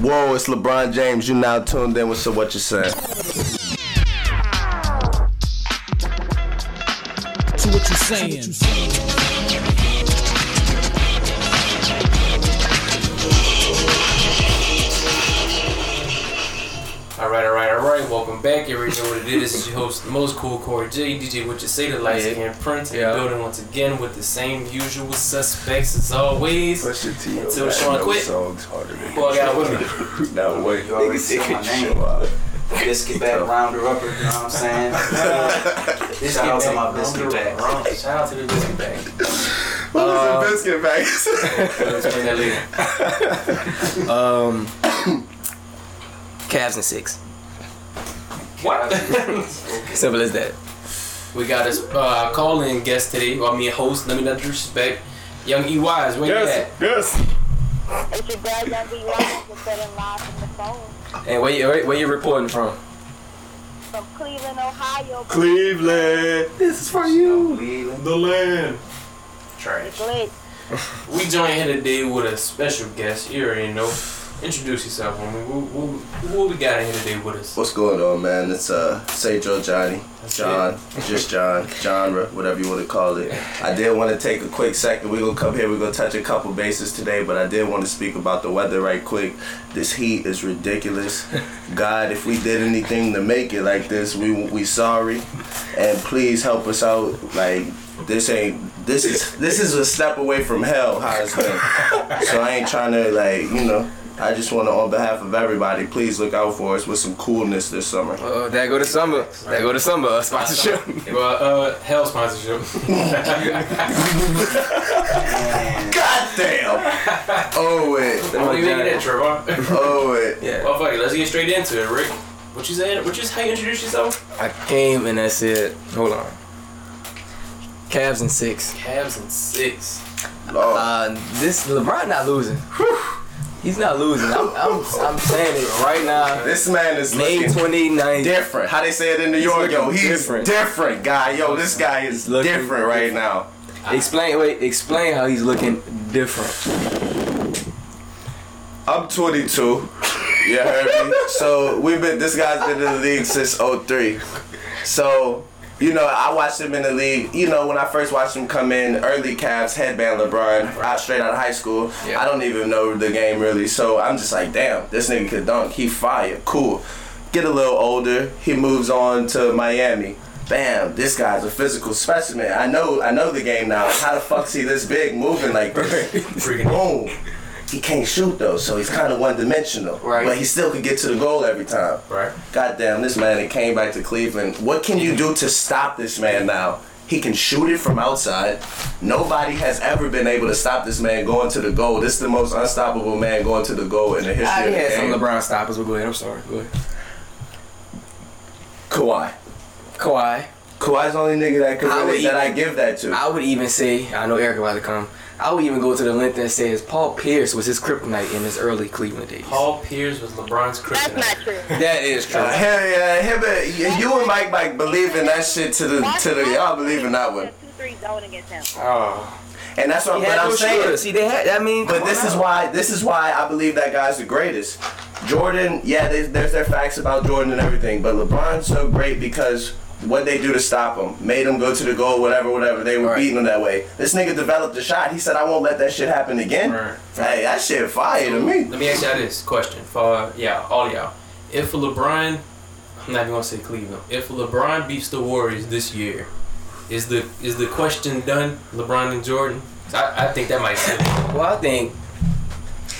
Whoa, it's LeBron James. You now tuned in with So What You Saying. To what you saying. Right. Welcome back. You already know what it is. This is your host, the most cool Corey J. DJ, what you say, the light Yeah. skin prince. In Yeah. the building once again with the same usual suspects as always. Push your T. Until Sean quit. Songs harder than Who I got with me? No way. You already Nigga see my name. Biscuit bag rounder upper, you know what I'm saying? Biscuit Shout out to my biscuit bag. Shout out to the biscuit bag. What Uh, is a biscuit bag? We'll explain that later. Um, Cavs and six. What? Simple as that. we got a uh, call-in guest today. Well, I mean, host. Let me not disrespect. Young EYs, where you at? yes. It's your girl, Young B. Ryan, just setting live from the phone And where you, where, where you reporting from? from Cleveland, Ohio. Cleveland. This is for you. Leland. The land. Trash. Glitch. We join here today with a special guest. You already know. Introduce yourself, homie. Who, who, who we got here today with us? What's going on, man? It's uh, Sajo Johnny, That's John, just John, genre, whatever you want to call it. I did want to take a quick second. We're gonna come here. We're gonna touch a couple bases today, but I did want to speak about the weather right quick. This heat is ridiculous. God, if we did anything to make it like this, we we sorry, and please help us out. Like this ain't this is this is a step away from hell. How it's been. So I ain't trying to like you know. I just want to, on behalf of everybody, please look out for us with some coolness this summer. Oh, there go to summer. That go to summer uh, sponsorship. Well, uh, hell sponsorship. God damn! Oh wait, What do you think of that, Trevor? oh wait. yeah. well, fuck it. Let's get straight into it, Rick. What you saying? What you how you introduce yourself? I came and I said, hold on. Cavs and six. Cavs and six. Oh, Uh, this LeBron not losing. He's not losing. I'm, I'm, I'm saying it right now. this man is May looking 29th. different. How they say it in New York, yo? He's different. different. guy. Yo, this guy is looking different right now. Explain. Wait. Explain how he's looking different. I'm 22. You heard me? So we've been. This guy's been in the league since 03. So. You know, I watched him in the league. You know, when I first watched him come in, early Cavs, headband LeBron, out straight out of high school. Yeah. I don't even know the game really. So I'm just like, damn, this nigga could dunk. He fire. Cool. Get a little older. He moves on to Miami. Bam, this guy's a physical specimen. I know I know the game now. How the fuck's he this big moving like this? Freaking Boom. He can't shoot though, so he's kind of one dimensional. Right. But he still could get to the goal every time. right. Goddamn, this man it came back to Cleveland. What can you do to stop this man now? He can shoot it from outside. Nobody has ever been able to stop this man going to the goal. This is the most unstoppable man going to the goal in the history I of the had some. LeBron stoppers, but go ahead. I'm sorry. Go ahead. Kawhi. Kawhi. Kawhi's the only nigga that could I would really, that I even- give that to. I would even say, I know Eric about to come. I would even go to the length that says Paul Pierce was his kryptonite in his early Cleveland days. Paul Pierce was LeBron's kryptonite. That's not true. That is true. Uh, hell yeah, him and, you and Mike Mike believe in that shit to the to the y'all believe in that one, Two, three going against him. Oh. and that's what He I'm saying. shooter. See, they had. I mean, But this on is why this is why I believe that guy's the greatest. Jordan, yeah, there's, there's their facts about Jordan and everything, but LeBron's so great because what they do to stop him made him go to the goal, whatever, whatever. They were Right. beating him that way. This nigga developed a shot. He said, "I won't let that shit happen again." Right. Hey, that shit fire to me. Let me ask y'all this question for yeah, all y'all. If LeBron, I'm not even gonna say Cleveland. If LeBron beats the Warriors this year, is the is the question done? LeBron and Jordan. I, I think that might seal. Well, I think,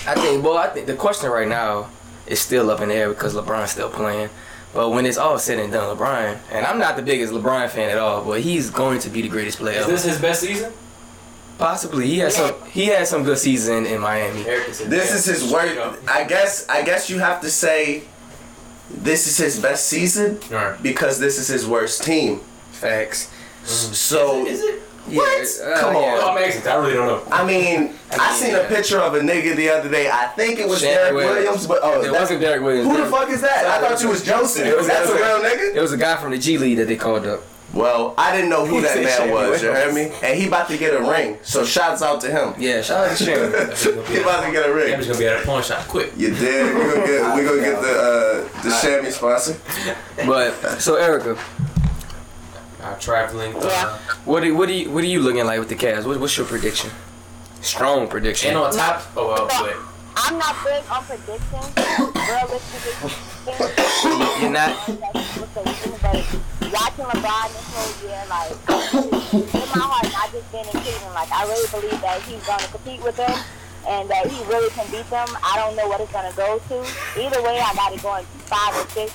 I think, well, I think the question right now is still up in the air because LeBron's still playing. But when it's all said and done, LeBron, and I'm not the biggest LeBron fan at all, but he's going to be the greatest player. Is this his best season? Possibly, he had some. He had some good season in Miami. This is his worst. I guess. I guess you have to say, this is his best season Alright. because this is his worst team. Facts. So. Is it? What? Yeah, uh, Come on. yeah. Oh, I'm asking. I really don't know. I mean, I, mean, seen yeah. a picture of a nigga the other day. I think it was Shannon Derek Williams. Williams, but oh, It that- wasn't Derek Williams. Who the fuck is that? I thought you was Joseph. It was- That's a real nigga. It was a guy from the G League that they called up. Well, I didn't know who He that man Shammy was. You Wales. heard me? And he about to get a ring. So shouts out to him. Yeah, shout out to Shannon. He about to get a Yeah, ring. just gonna be at a pawn shop quick. You did. We gonna get we gonna get the uh, the chamois sponsor. but so Erica, Uh, traveling. Uh, what do what do you what are you looking like with the Cavs? What, what's your prediction? Strong prediction. and on top. Oh well, but I'm not big on predictions. Realistically, You're not. watching LeBron this whole year, like, in my heart, not just being in Cleveland, like, I really believe that he's going to compete with them and that he really can beat them. I don't know what it's going to go to. Either way, I got it going five or six.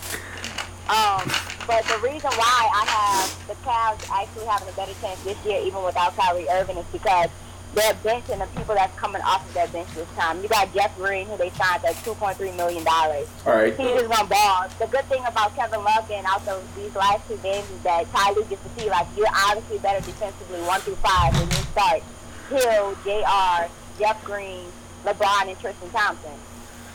Um, but the reason why I have the Cavs actually having a better chance this year, even without Kyrie Irving, is because their bench and the people that's coming off of their bench this time. You got Jeff Green, who they signed at $2.3 million. All right. He's just gonna ball. The good thing about Kevin Love out those these last two games is that Ty Lue gets to see like you're obviously better defensively one through five when you start Hill, Jr., Jeff Green, LeBron, and Tristan Thompson.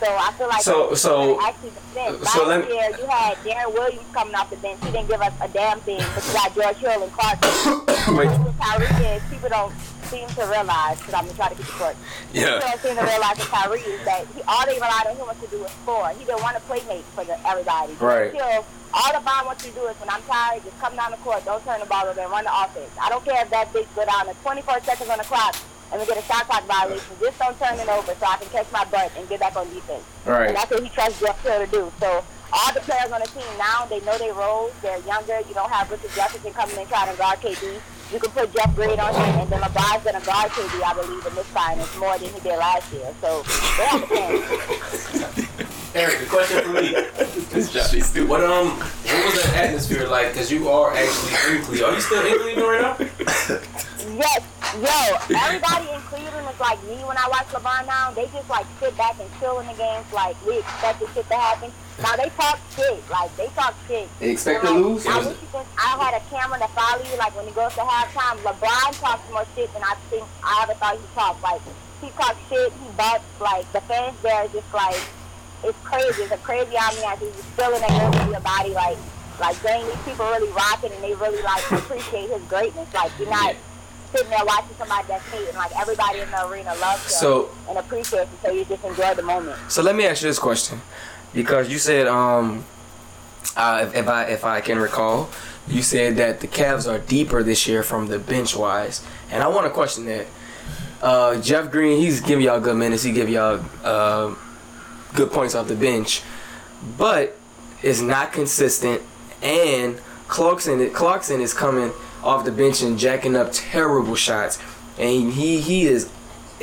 So I feel like So- so- actually so Last let me- year you had Darren Williams coming off the bench. He didn't give us a damn thing, but you got George Hill and Clark. Wait. Kyrie is, people don't seem to realize because I'm gonna try to get the court. Yeah. People don't seem to realize with Kyrie is that he, all they relied on him was to do was score. He didn't want to play make for the, everybody. Right. Hill, all LeBron wants you to do is when I'm tired, just come down the court, don't turn the ball over, and run the offense. I don't care if that bitch go down to 24 seconds on the clock and we get a shot clock violation. Just don't turn it over so I can catch my butt and get back on defense. All right. And that's what he trusts Jeff Hill to do. So all the players on the team now, they know their roles. They're younger. You don't have Richard Jefferson coming in trying to guard KD. You can put Jeff Green on him, and then LeBron's going to guard KD, I believe, in this finals more than he did last year. So they have a chance. Eric, the question for me. What um, what was that atmosphere like? Cause you are actually in Cleveland. Are you still in Cleveland right now? Yes, yo, everybody in Cleveland is like me when I watch LeBron now. They just like sit back and chill in the games like we expect this shit to happen. Now they talk shit, like they talk shit. They expect And, to like, lose? I wish you could, I had a camera to follow you, like when he goes to halftime, LeBron talks more shit than I think I ever thought he talked. Like he talks shit, he bucks, like the fans there is just like it's crazy. It's a crazy ambiance. He's just feeling that goes through your body, like like dang, these people really rocking and they really like appreciate his greatness. Like you're not sitting there watching somebody that's hating. Like everybody in the arena loves him So- and appreciates him, so you just enjoy the moment. So let me ask you this question, because you said um, uh, if, if I if I can recall, you said that the Cavs are deeper this year from the bench wise, and I want to question that. Uh, Jeff Green, he's giving y'all good minutes. He give y'all uh, good points off the bench, but it's not consistent. And Clarkson, Clarkson is coming off the bench and jacking up terrible shots, and he he is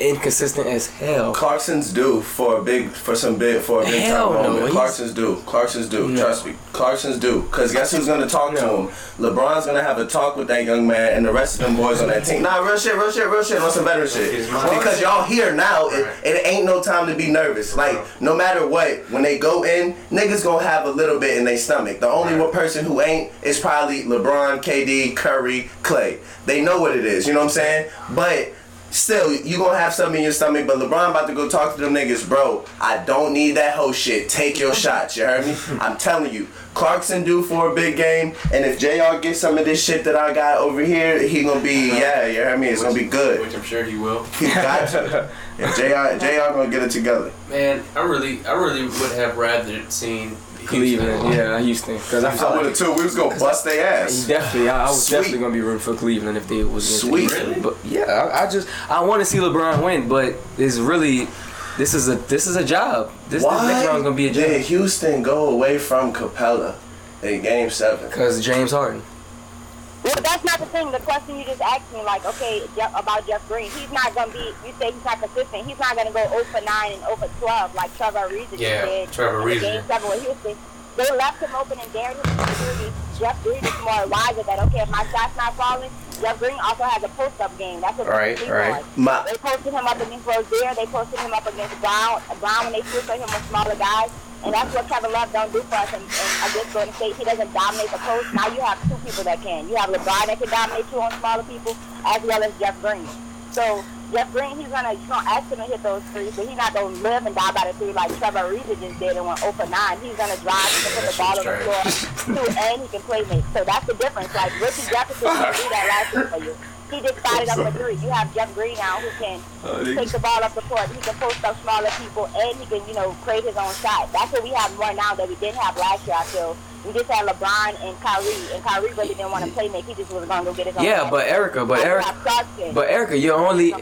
inconsistent as hell. Clarkson's due for a big for some big for a big Hell time no, moment. Clarkson's due. Clarkson's due. No. Trust me. Clarkson's due. Cause guess who's gonna talk No. to him? LeBron's gonna have a talk with that young man and the rest of them boys on that team. Nah, real shit, real shit, real shit. On some veteran shit. Because y'all here now, it, it ain't no time to be nervous. Like no matter what, when they go in, niggas gonna have a little bit in their stomach. The only one person who ain't is probably LeBron, KD, Curry, Klay. They know what it is. You know what I'm saying? But Still, you gonna have something in your stomach, but LeBron about to go talk to them niggas, bro. I don't need that whole shit. Take your shots, you heard me? I'm telling you, Clarkson due for a big game, and if JR gets some of this shit that I got over here, he gonna be, uh-huh. yeah, you heard me? It's gonna be good. Which I'm sure he will. He got to. And JR, JR gonna get it together. Man, I really, I really would have rather seen Cleveland, Houston. yeah, Houston, because I feel I like would have too. We was gonna bust their ass. Definitely, I, I was Sweet. definitely gonna be rooting for Cleveland if they was against Sweet. Really? But yeah, I, I just I want to see LeBron win, but it's really this is a this is a job. This, this Why next round's gonna be a did Houston go away from Capela in Game Seven? because James Harden. Well, that's not the thing. The question you just asked me, like, okay, Jeff, about Jeff Green, he's not gonna be. You say he's not consistent. He's not gonna go 0 for 9 and 0 for 12 like Trevor Ariza Yeah, did. Trevor in the Ariza. Game seven with Houston. They left him open and dared him to shoot. Jeff Green is more wiser that okay, if my shot's not falling, Jeff Green also has a post-up game. That's what Right, he right. was. My- They posted him up against Rozier. They posted him up against Brown. Brown when they switched on him with smaller guys. And that's what Kevin Love don't do for us. And, and against Golden State, he doesn't dominate the post. Now you have two people that can. You have LeBron that can dominate you on smaller people, as well as Jeff Green. So Jeff Green, he's gonna, he's gonna ask him to hit those threes, but he's not gonna live and die by the three like Trevor Ariza just did and went 0 for 9. He's gonna drive, can put the ball on the floor, too, and he can play make. So that's the difference. Like Richie Jefferson didn't do that last year for you. He just started up for three. You have Jeff Green now who can oh, take the ball up the court. He can post up smaller people, and he can, you know, create his own shot. That's what we have more now that we didn't have last year. I feel we just had LeBron and Kyrie, and Kyrie really didn't want to play make. He just was gonna go get his own. Yeah, but Erica, but Erica, but Erica, you're only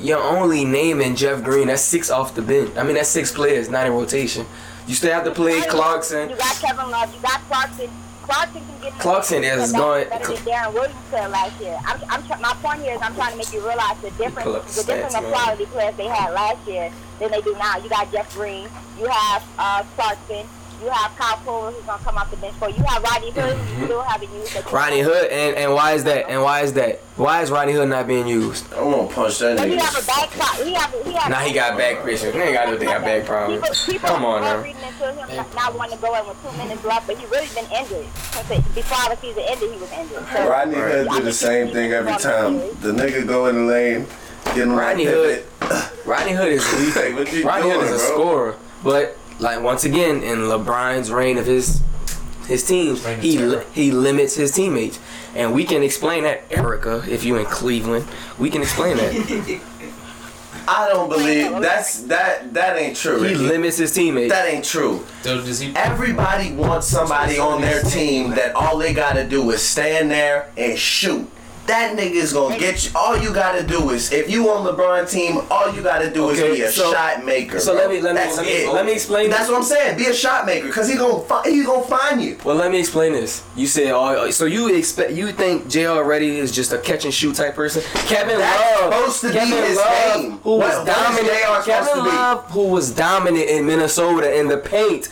you're only naming Jeff Green. That's six off the bench. I mean, that's six players, not in rotation. You still have to play Clarkson. You got Kevin Love. You got Clarkson. Clarkson can get. Clarkson is going- better than Darren Williams could last year. I'm, I'm, tr- my point here is I'm trying to make you realize the difference, the the difference of quality players they had last year than they do now. You got Jeff Green. You have uh, Clarkson. You have Kyle Fuller who's gonna come off the bench for you. You have Rodney Hood who you still haven't used. that you- Mm-hmm. Rodney Hood, and, and why is that? And why is that? Why is Rodney Hood not being used? I'm gonna punch that But he have a nigga. back pro- He have. He have. Nah, he got back pressure. He ain't got no damn back problem. People, people Come on are now. reading into him not, not wanting to go in with two minutes left, but he really been injured. Since it- Before the season ended, he was injured. So, Rodney Hood do the same thing every time. The nigga go in the lane, get him right Rodney pivot. Rodney Hood is Like, what you Rodney Hood is a scorer, but like once again in LeBron's reign of his his teams, he li- he limits his teammates, and we can explain that, Erica. If you in Cleveland, we can explain that I don't believe that's that that ain't true. he limits his teammates. That ain't true. So he? Everybody wants somebody on their team that all they gotta do is stand there and shoot. That nigga is gonna get you. All you gotta do is, if you on LeBron team, all you gotta do is Okay, be a so- shot maker. so bro. let me- let me- That's let me- it. let me explain That's this. what I'm saying. Be a shot maker, cause he gonna fi- he gonna find you. Well, let me explain this. You said, oh, so you expect you think J.R. Reddy is just a catch and shoot type person? Kevin That's Love, supposed to be Kevin his Love, game. who What- was dominant. J.R. Kevin? Love, who was dominant in Minnesota in the paint.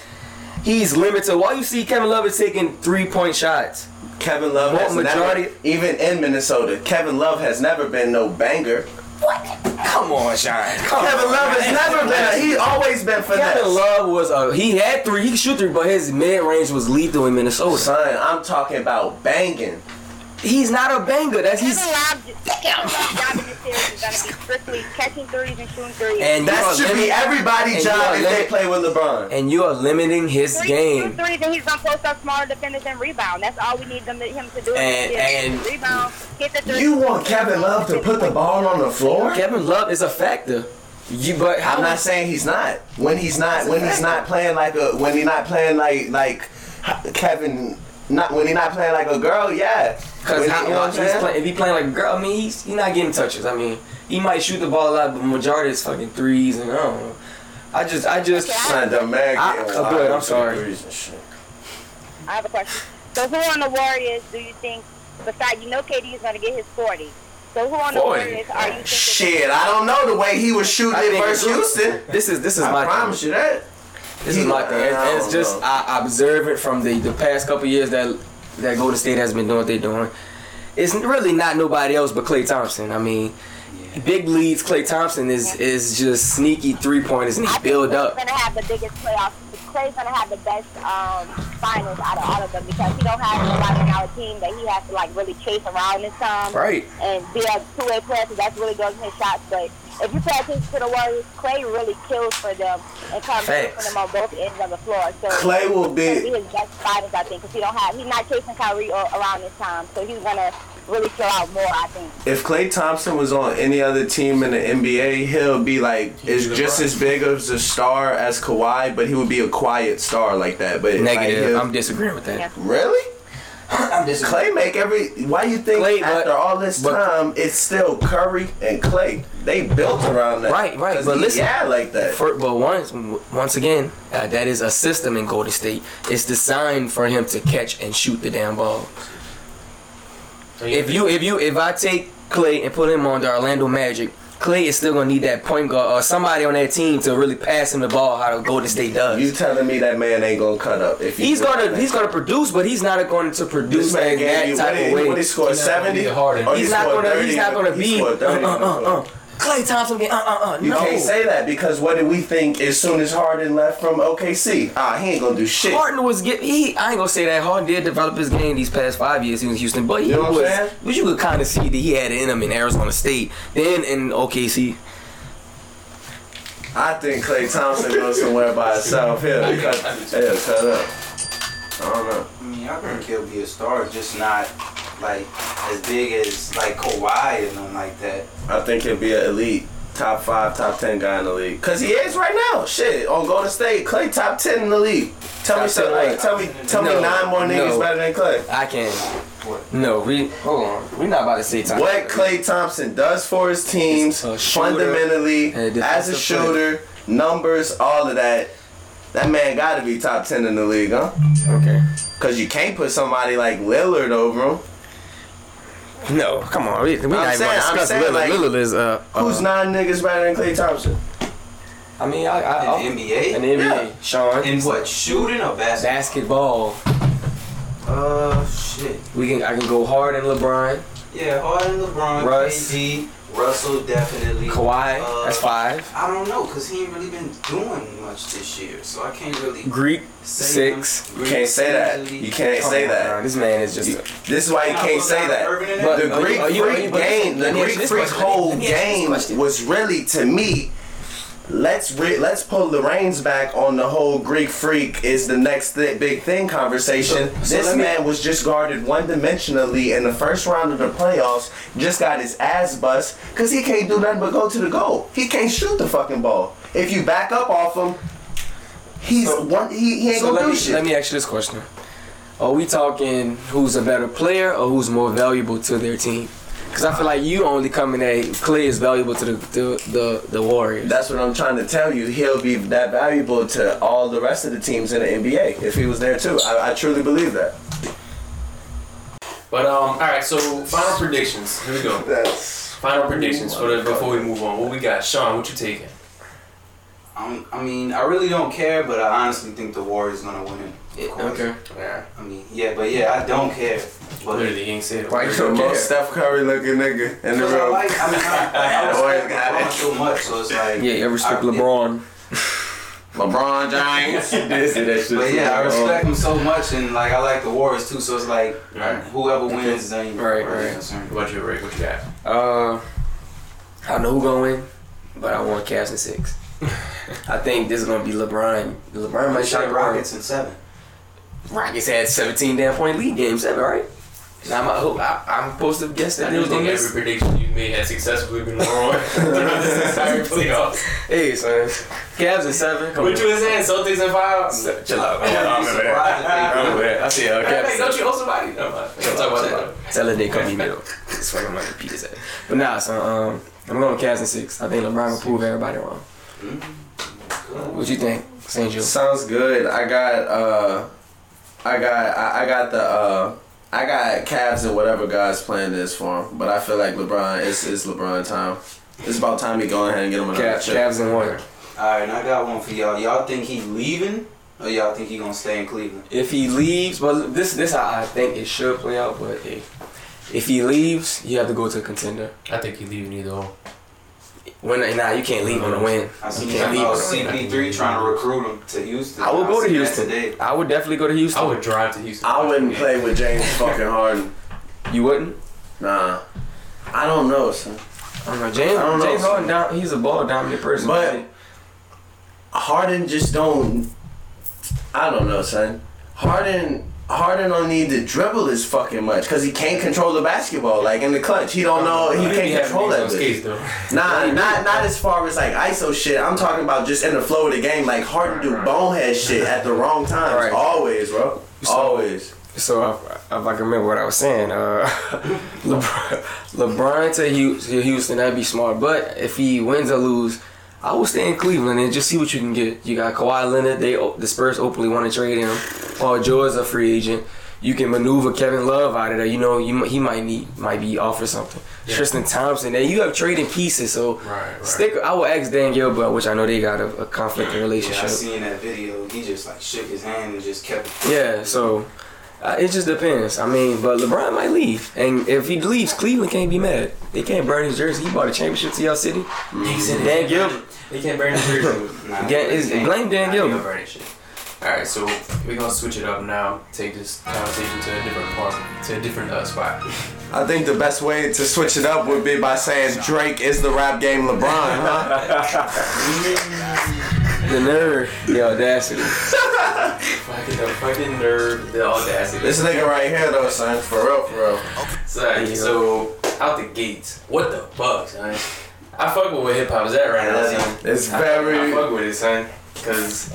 He's limited. Why you see Kevin Love is taking three point shots? Kevin Love More has majority- never, even in Minnesota, Kevin Love has never been no banger. What? Come on, Shine. Come Kevin on. Love has never been. He always been finesse. Kevin Love was a he had three. He could shoot three, but his mid range was lethal in Minnesota. Son, I'm talking about banging. He's not a banger. That's he's Kevin Love, Kevin Love's job in this series is going to be strictly catching threes and shooting threes. and That are should be everybody's job are if they play with LeBron. and you are limiting his Three, game. Two threes, and he's gonna post up smaller defenders and rebound. That's all we need them to, him to do. And- and- rebound, hit the three. You want Kevin Love to put the ball on the floor? Kevin Love is a factor. You but I'm not saying he's not. When he's not, when he's not playing like a, when he's not playing like like Kevin, not when he not playing like a girl, yeah. Because When he- you know what I'm saying? play, if he playing like a girl, I mean, he's, he's not getting touches. I mean, he might shoot the ball a lot, but majority is fucking threes, and I don't know. I just, I just, Son, the man I- getting oh, wild go ahead, I'm sorry. threes and shit. I have a question. So who on the Warriors do you think? Besides, you know, KD is gonna get his forty. So who on the 40? Warriors are you thinking? Shit, I don't know the way he was shooting it versus Houston. this is, this is I my promise thing. you that. This is my thing. It- it's just know. I observe it from the the past couple years that that Golden State has been doing what they're doing. It's really not nobody else but Klay Thompson. I mean, big leads. Klay Thompson is is just sneaky three pointers and I he think build Klay's up. gonna have the biggest playoff. Klay's gonna have the best um, finals out of all of them because he don't have nobody on our team that he has to like really chase around this time. Right. and be a two-way player because that's really good in his shots. But if you pay attention to the Warriors, Klay really kills for them and comes through for them on both ends of the floor. So Klay will be be. his best fighters, I think, because he don't have he's not chasing Kyrie a- around this time, so he's gonna really chill out more, I think. If Klay Thompson was on any other team in the NBA, he'll be like is just LeBron. as big of a star as Kawhi, but he would be a quiet star like that. But Negative. he'll- I'm disagreeing with that. Yeah. really. I'm Klay make every. Why you think Klay, but- after all this but- time it's still Curry and Klay? They built around that. Right, right. but he- listen- yeah, like that. For, but once once again, uh, that is a system in Golden State. It's designed for him to catch and shoot the damn ball. So If you if you if I take Klay and put him on the Orlando Magic, Klay is still gonna need that point guard or somebody on that team to really pass him the ball how the Golden State does. you telling me that man ain't gonna cut up if he he's gonna that. he's gonna produce, but he's not going to This produce man in that type of way. what he scored He's not gonna seventy. be a Harden. Or he He's not gonna 30 he's not gonna be scored uh, 30 uh, uh, uh. Klay Thompson get uh uh uh. You no. can't say that because what did we think as soon as Harden left from OKC? Ah, he ain't gonna do shit. Harden was get he. I ain't gonna say that Harden did develop his game these past five years he was in Houston, but he You know what I'm was. saying? But you could kind of see that he had it in him in Arizona State, then in OKC. I think Klay Thompson goes somewhere by himself. He'll cut, he'll cut up. I don't know. I mean, I think he'll be a star, just not like as big as like Kawhi and them like that. I think he'll be an elite top five, top ten guy in the league. Cause he is right now. Shit, on Golden State, Klay top ten in the league. Tell me something. Like, tell me, tell No, me nine more niggas no. better than Klay. I can. What? No, we hold on. We're not about to say time. What Klay Thompson does for his teams, He's a shooter fundamentally, as a defensive shooter, numbers, all of that. That man got to be top ten in the league, huh? Okay. Cause you can't put somebody like Lillard over him. No, come on. We, we not even I'm discuss saying, Lillard. like, Lillard is uh. Who's uh, nine niggas better than Klay Thompson? I mean, I, I, In the NBA? in the NBA, Yeah. Sean. In what? Shooting or basketball? Basketball. Uh, shit. We can. I can go hard in LeBron, Yeah, Harden, LeBron, Russ. KD, Russell definitely. Kawhi. Uh, that's five. I don't know, cause he ain't really been doing much this year, so I can't really Greek six. You can't say that. You can't Come say on, that. bro. This man is just. You- a- This is why you can't say that. But- The Greek are you- are you- freak game, the Greek freak whole Let me ask you this game was really to me. Let's re- let's pull the reins back on the whole Greek freak is the next th- big thing conversation. So- so this let me- man was just guarded one dimensionally in the first round of the playoffs. Just got his ass bust because he can't do nothing but go to the goal. He can't shoot the fucking ball. If you back up off him, he's So- one. He, he ain't So gonna let do me, shit. let me ask you this question: Are we talking who's a better player or who's more valuable to their team? Because I feel like you only coming at Klay is valuable to the the the, the Warriors. That's what I'm trying to tell you. He'll be that valuable to all the rest of the teams in the NBA if he was there too. I, I truly believe that. But um, all right. So final predictions. Here we go. That's Final predictions for the before we move on. What we got, Sean? What you taking? Um, I mean, I really don't care, but I honestly think the Warriors gonna win it. Of course. okay. Yeah. I mean, yeah, but yeah, I don't care. But Literally, he ain't said it. Why you the care? most Steph Curry looking nigga in the Because I like, I mean, I, I, I Always respect got it. LeBron so much, so it's like. Yeah, you respect I- LeBron. LeBron James. But yeah, I respect him so much, and like I like the Warriors too. So it's like Right. whoever wins, is ain't Right, right. concerned. What you Rick? What you got? Uh, I know who gonna win, but I want Cavs in six. I think this is gonna be LeBron. LeBron might I shot shot Rockets in seven. Rockets had 17 damn point lead game seven, right? Now I'm, I, I'm supposed to guess that they do was gonna think every miss. prediction you made has successfully been wrong throughout this entire playoffs. Hey, son, Cavs in seven. Come What on. you was saying? Celtics and five. Chill out. I wouldn't be surprised I do. remember that. I see. Uh, Cavs. hey, don't you owe somebody? No, man. We don't talk about that. Tell her they come me middle. That's what I'm gonna repeat his ass. But nah, so um, I'm going Cavs in six. I think LeBron will prove everybody wrong. What you think, St. Jude? Sounds good. I got uh I got I, I got the uh I got Cavs and whatever God's plan is for him. But I feel like LeBron it's it's LeBron time. It's about time he go ahead and get him another Cavs, chip. Cavs and one. All right, and I got one for y'all. Y'all think he leaving, or y'all think he gonna stay in Cleveland? If he leaves, well, this this how I think it should play out. But hey, if he leaves, you have to go to a contender. I think he leaving either or. When nah, you can't leave on a win. I You seen can't leave about on win. CP3 trying to recruit him to Houston. I would go to Houston. today. I would definitely go to Houston. I would drive to Houston. I wouldn't play with James fucking Harden. You wouldn't? Nah. I don't know, son. I don't know. James, I don't know. James Harden, down, he's a ball dominant person. But Harden just don't. I don't know, son. Harden. Harden don't need to dribble as fucking much because he can't control the basketball. Like in the clutch, he don't know. He can't have control things that. on skates. Nah, not not as far as like ISO shit. I'm talking about just in the flow of the game. Like Harden do bonehead shit at the wrong times. Right. Always, bro. So- Always. So if, if I can remember what I was saying, uh, LeBron, LeBron to to Houston, that'd be smart. But if he wins or lose, I will stay in Cleveland and just see what you can get. You got Kawhi Leonard. They the Spurs openly want to trade him. Paul George is a free agent. You can maneuver Kevin Love out of there. You know you he might need might be offered something. Yeah. Tristan Thompson. And you have trading pieces. So Right, right. stick. I will ask Dan Gilbert, which I know they got a, a conflicting Yeah, I relationship. seen that video. He just like shook his hand and just kept. Yeah, so Uh, it just depends. I mean, but LeBron might leave, and if he leaves, Cleveland can't be mad. They can't burn his jersey. He bought a championship to y'all city. He said Dan Gilbert. He can't burn his jersey. Nah, Dan- is- blame Dan Nah, he gonna Gilbert. burn that shit. All right, so we're gonna switch it up now. Take this conversation to a different part, to a different uh, spot. I think the best way to switch it up would be by saying Drake is the rap game LeBron, huh? The nerve, the audacity. Fucking the fucking nerve, the audacity. this nigga right here though, son, for real, for real. Son, you so out the gates, what the fuck, son? I fuck with where hip hop is at right now, son. It's I, I very. fuck with it, son, cause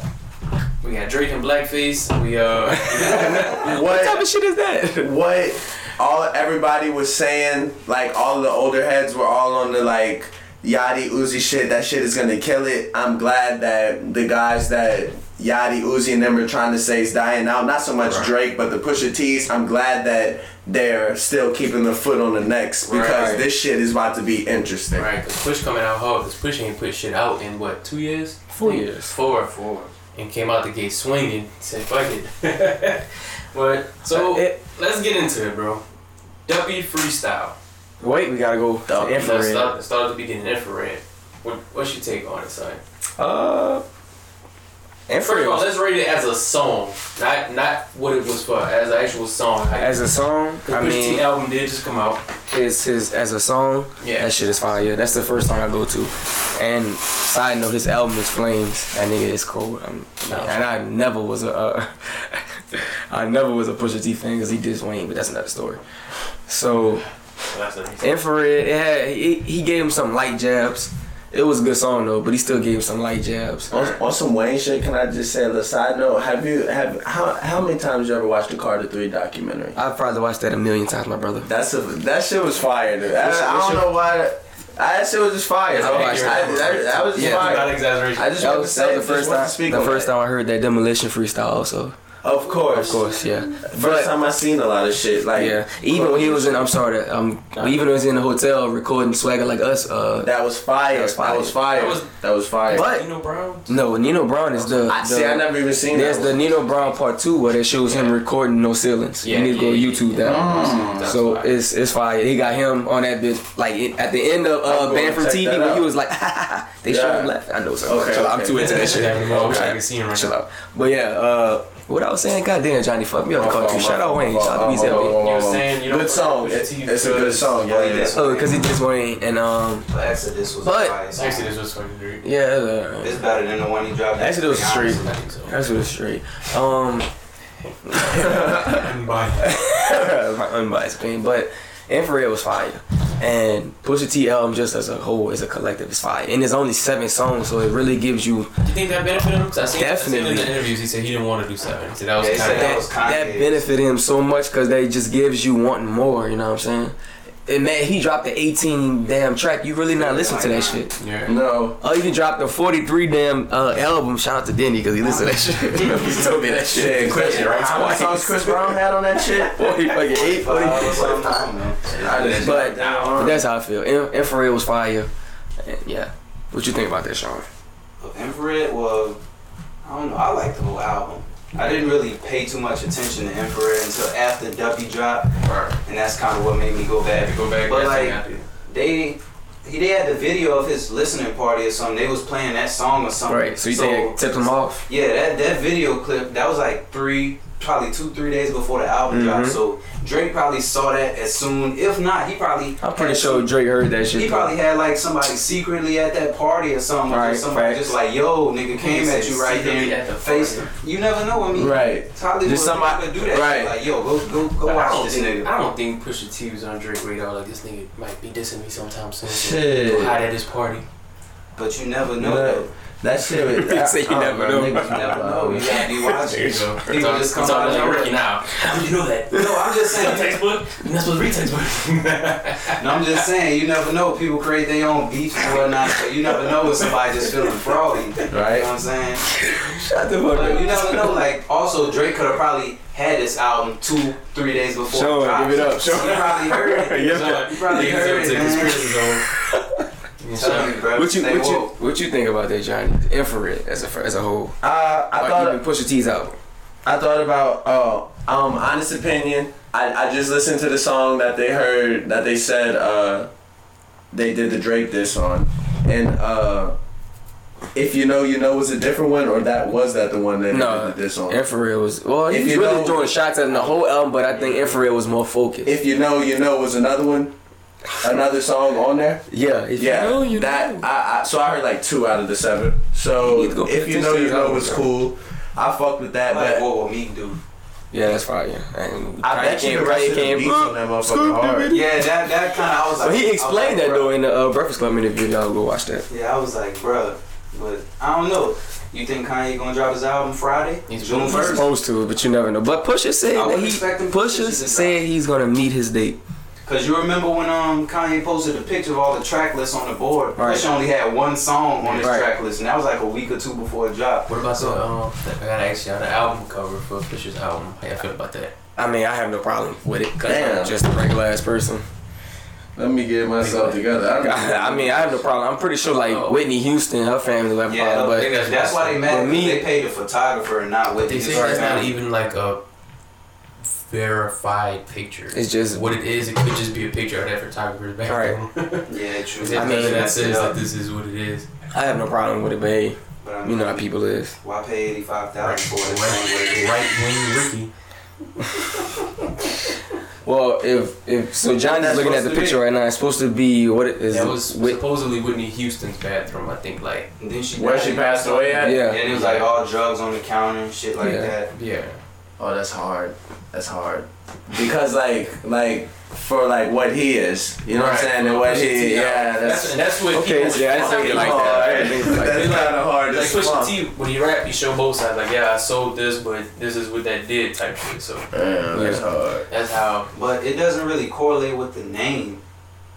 we got Drake and Blackface. We uh, What type What? of shit is that? What? All everybody was saying, like all the older heads were all on the like Yachty Uzi shit. That shit is gonna kill it. I'm glad that the guys that Yachty Uzi and them are trying to say is dying out. Not so much Right. Drake, but the Pusha T's. I'm glad that they're still keeping the foot on the necks because Right. this shit is about to be interesting. right, cause Push coming out hard. Cause Push ain't put shit out in what two years? Four years. Four, four, and came out the gate swinging. Said fuck it. but so it- let's get into it, bro. Duppy freestyle. Wait, we gotta go to Dog, Let's infrared. start, start at the beginning. Infrared. What, what's your take on it, son? Uh, infrared. First of all, let's rate it as a song, not not what it was for, as an actual song. Like, as a song. I mean, album did just come out. his his as a song. Yeah. That shit is fire. That's the first song I go to. And side note, his album is Flames. That nigga is cold. I'm, No. And I never was a, uh, I never was a Pusha T fan because he did Wayne, but that's another story. So So that's what infrared, it had he, he gave him some light jabs. It was a good song though, but he still gave him some light jabs. On, on some Wayne shit, can I just say a little side note? Have you have how how many times you ever watched the Carter Three documentary? I've probably watched that a million times, my brother. That's a that shit was fire, dude. I, What's- I don't your- know why. I, that shit was just fire. I dog. watched I- that. that, that was just Yeah. Not exaggeration. I just That want to say that was the first time. The first time I heard that demolition freestyle also. Of course, Of course, yeah. First But time I seen a lot of shit like yeah, even when he was in, I'm sorry, that, um, even when he was in the hotel recording Swagger like us, uh, that was fire. That was fire. That was fire. That was- That was fire. But- Nino Brown. no, Nino Brown is the. I, the see, I never even seen There's that. the. Nino Brown part two where it shows him recording no ceilings. Yeah, you need to go yeah, YouTube yeah, that. yeah. That's So fire. it's it's fire. He got him on that bitch. Like it, at the end of I'm uh, Band from TV, when he was like, they Yeah. showed him laughing. I know something. Okay, Chill out. I'm too into that shit. Yeah, I wish I could see him right Chill now. out. But yeah, uh, what I was saying, goddamn Johnny, fuck me up. My Call fault, you. my Shout out Wayne. my Shout out to fault, BZL. my fault, You were fault. saying you don't good fuck song. with It, Pusha T it's a good song. Yeah, yeah. Oh, because he just Wayne and um, But Exodus was But- a fire song. Actually, this was fucking great. yeah, uh, It's better than the one he dropped. Actually, it was To be honest. straight. I think so. that's what it's straight. Um, Bye. my unbiased opinion, but Infrared was fire. And Pusha T album just as a whole, as a collective, is fire. And there's only seven songs, so it really gives you Do you think that benefited him? 'Cause I seen, I seen in Definitely. the interviews he said he didn't want to do seven. He said that was Yeah, kind of that that, was that benefit him so much because they just gives you wanting more. You know what I'm saying? And man, he dropped the 18 damn track. You really not listen to that shit. yeah. No. Oh, even dropped the 43 damn uh, album. Shout out to Denny because he listened to that shit. he told me that shit. Shit, Chris, right? how many songs Chris Brown had on that shit? 40 fucking eight, 40. Five or something, I don't know. But that's how I feel. In- Infrared was fire. And yeah. What you think about that, Sean? Of Infrared, well, I don't know. I like the whole album. I didn't really pay too much attention to Infrared until after Duppy dropped, Right. and that's kind of what made me go back. Go back. But yeah, like, after- they he they had the video of his listening party or something. They was playing that song or something. Right. So you think tipped him off? Yeah, that that video clip that was like three, probably two, three days before the album dropped. Mhm. So Drake probably saw that as soon. If not, he probably. I'm pretty sure some- Drake heard that shit. He though. probably had like somebody secretly at that party or something. or Right, just somebody facts. just like, yo, nigga came at you right secretly there. at the Face. party. You never know. I mean, Right. it's Hollywood. Just somebody- could do that. right. Shit. Like, yo, go go go But I watch don't this think nigga. I don't think Pusha T was on Drake radar. Like this nigga might be dissing me sometime soon. so Shit. Go hide at his party. But you never know. No. Though. That shit was. You say you I don't never know. Niggas You never know. You gotta be watching. You go. People It's just come out about of Ricky nowhere. now. How did you know that? No, I'm just saying. textbook. You're not supposed to read textbook. No, I'm just saying. You never know. People create their own beef and whatnot. So you never know when somebody just feeling fraudy. You know Right. what I'm saying? Shut the fuck up. you never know. Like, also Drake could have probably had this album two, three days before. Show it it, dropped. give it up, show You probably heard it. Yeah. You probably heard it, man. Tell. What you what you what you think about that, Johnny? Infrared as a as a whole. Uh, I Like, thought. even Pusha T's album. I thought about oh, um, honest opinion. I, I just listened to the song that they heard that they said uh, they did the Drake diss on, and uh, if you know, you know was a different one, or that was that the one that they No, did the diss on. Infrared was well. He If was really know- throwing shots at the whole album, but I think Infrared was more focused. If you know, you know was another one, another song on there. yeah, if Yeah, you know, you that know. I, I so I heard like two out of the seven. So You need to go if you know, you know the was cool. I fuck with that, Like but what will Meek do? Yeah, that's fine. Yeah, And I bet you Kanye the rest Kanye of the beats on that motherfucker hard. Yeah, that that kind of I was like. But he explained like, that bruh. though in the uh, Breakfast Club interview. Y'all go watch that. Yeah, I was like, bruh, but I don't know. You think Kanye gonna drop his album Friday, He's June He's He's first? supposed to, but you never know. But Pusha said I that he expect him to Pusha said he's gonna meet his date. Cause you remember when um Kanye posted a picture of all the track lists on the board. Right. Pusha only had one song on his Right. track list, and that was like a week or two before it dropped. What about the um? I gotta ask you on the album cover for Pusha's album. How y'all feel about that? I mean, I have no problem with it because Damn. I'm just a regular ass person. Let me get myself together. I, I mean, I have no problem. I'm pretty sure like Oh. Whitney Houston, her family will have a Yeah, problem, but think that's- that's why they mad. For 'cause me- they paid the photographer and not with They say that's not even like a verified picture. It's just- what it is. It could just be a picture of that photographer's background. Yeah, true. Is I mean, that that's says that this is what it is? I have no problem with it. But But I mean, you know how people is. Why pay eighty five thousand right. thousand for it? right, right wing Ricky. Well, if if so, Johnny's That's looking at the to be. picture right now. It's supposed to be what it is. That was Whit- supposedly Whitney Houston's bathroom. I think like And then she Where she passed away at? yeah. And it was like all drugs on the counter and shit like Yeah. that. yeah. Oh, that's hard. That's hard. Because like like for like what he is, you know what I'm Right. saying, and what he, yeah, That's, that's that's what Okay, people. yeah, I didn't it like that. I didn't think it like that's that. kind of hard. Like Just Pusha fuck. T, when he rap, he show both sides. Like, yeah, I sold this, but this is what that did type shit. So Damn, that's hard. that's how. But it doesn't really correlate with the name.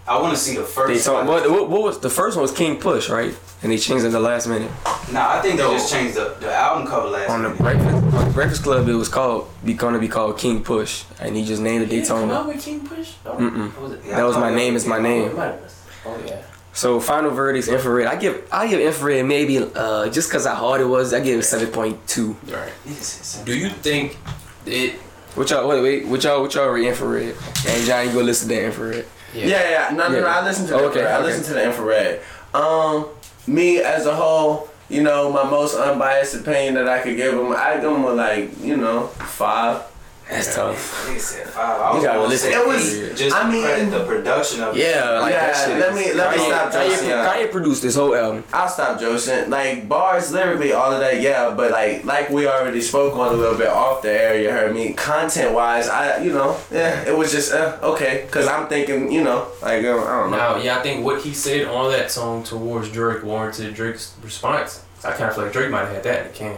I want to see the first. They talk, one. what, what, what was the first one was King Push, right? And they changed it the last minute. Nah, I think they just changed the, the album cover last On the minute. breakfast on the Breakfast Club, it was called be gonna be called King Push, and he just named it Come Daytona. on with King Push. No, Mm-mm. was it? Yeah, That was my name is my Oh, name. it might have been. Oh yeah. So final verdicts, infrared. I give I give infrared maybe uh just cause how hard it was. I give it seven point two. Right. Nigga. Do you think it? What y'all wait wait what y'all what y'all rate infrared? And Johnny go listen to that infrared. Yeah, yeah. No, no, no. I listen to the Oh, okay, infrared. I listen to the infrared. Um, me as a whole, you know, my most unbiased opinion that I could give them, I give him a like, you know, five. That's tough. Nigga said five. I You gotta listen. It was- just I I mean- mean, the production of it. Yeah, like that Yeah, shit. let me- let me Kanye- stop Kanye, joking. Kanye produced this whole album. I'll stop joking. Like bars, lyrically, all of that, yeah. But like, like we already spoke on a little bit off the air. You heard me. Content wise, I, you know, yeah, it was just uh, okay. Cause I'm thinking, you know, like uh, I don't know. Now, yeah, I think what he said on that song towards Drake warranted Drake's response. I kind of feel like Drake might have had that in the can.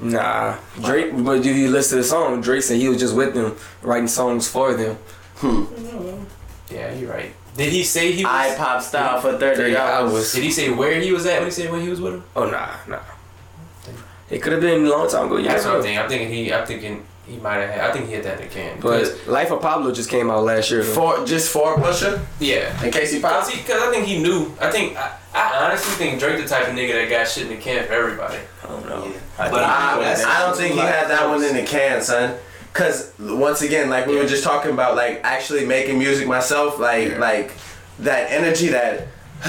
Nah, Drake. But if you listen to the song, Drake said he was just with them, writing songs for them. Hmm. Yeah, you're right. Did he say he was? I pop style for thirty 30 hours. hours. did he say where he was at when he said when he was with him? Oh nah, nah. It could have been a long time ago. Yeah, That's what I'm thinking. I'm thinking he. I'm thinking he might have had. I think he had that in the can. But Life of Pablo just came out last year. Though. For just for Pusha, yeah. in case he Cause, pops. Cause I think he knew. I think I, I honestly think Drake the type of nigga that got shit in the can for everybody. I don't know. Yeah. I But think I- I don't think he had that one in the can, son. Cause once again, like we were just talking about, like actually making music myself, like Yeah. like that energy that.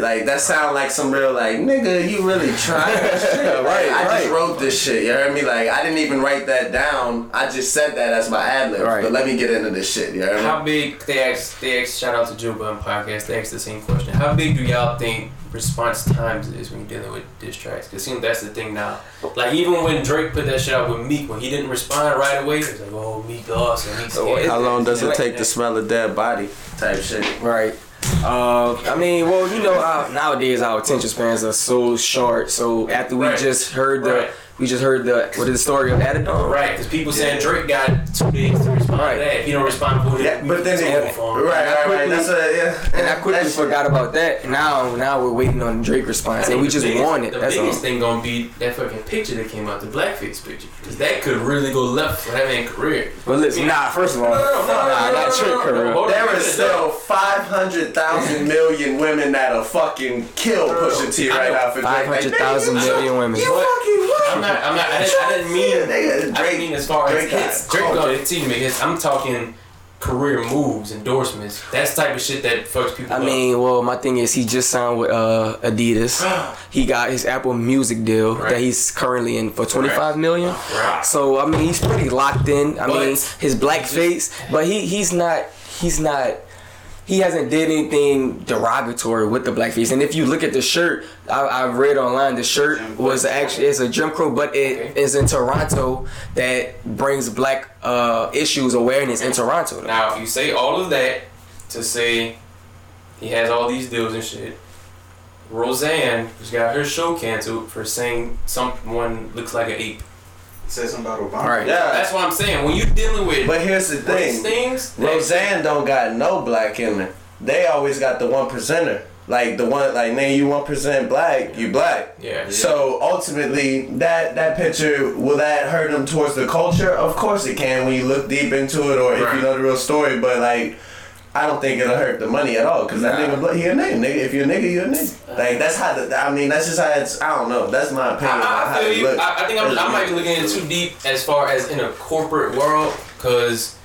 like that sound like some real like nigga you really trying that shit. Like, Right, I just wrote this shit you heard me like I didn't even write that down I just said that as my ad lib Right. but let me get into this shit you heard me How big they asked? They asked. Shout out to Joe Budden podcast. They asked the same question. How big do y'all think response times is when you're dealing with diss tracks? Cause seems that's the thing now. Like even when Drake put that shit out with Meek, when he didn't respond right away, it was like, oh Meek lost and Meek scared. how long does it Like take to smell a dead body type shit Right. Uh, I mean, well, you know, our, nowadays our attention spans are so short. So after we Right. just heard the, Right. we just heard the, what is the story of Adidon? Right, because people saying Drake got two days to respond Right. to that. If he don't respond it, yeah but then it's it, over right for right right quickly- that's a yeah And I quickly That shit- forgot about that. Now, now we're waiting on the Drake response, and we just biggest- want it. The That's all. biggest thing gonna be that fucking picture that came out, the blackface picture, because that could really go left for that man's career. But listen, nah. First of all, No, no, no, no, nah, no, not no, Drake no, no, career. hold on. There is still 500,000 million women that'll fucking kill Pusha T right now for Drake. Five hundred thousand million women. You fucking what? I'm not. I'm not. I didn't, mean. Yeah, I didn't Drake- mean as far as Drake got hits. Drake culture. got it to make hits. I'm talking career moves, endorsements. That's the type of shit that fucks people. I up. mean, well, my thing is he just signed with uh, Adidas. he got his Apple Music deal Right. that he's currently in for twenty five million. Right. So I mean, he's pretty locked in. I But- mean, his black face, but he he's not he's not. He hasn't did anything derogatory with the blackface, and if you look at the shirt, I, I read online the shirt was actually it's a Jim Crow, but it is in Toronto that brings black uh, issues awareness in Toronto. though. Now, if you say all of that to say he has all these deals and shit, Roseanne just got her show canceled for saying someone looks like an ape. Say something about Obama. All right. Yeah. That's what I'm saying. When you're dealing with But here's the thing. things, that- Roseanne don't got no black in her. They always got the one percenter. Like the one like name you one percent black, you black. Yeah. So ultimately that that picture will that hurt them towards the culture? Of course it can when you look deep into it or if you know the real story, but like I don't think it'll hurt the money at all because that nigga, he a nigga, nigga. If you're a nigga, you're a nigga. Like that's how the. I mean, that's just how it's. I don't know. That's my opinion. on I, I how feel it you. looks. I, I think I'm, I might be looking in too deep as far as in a corporate world, because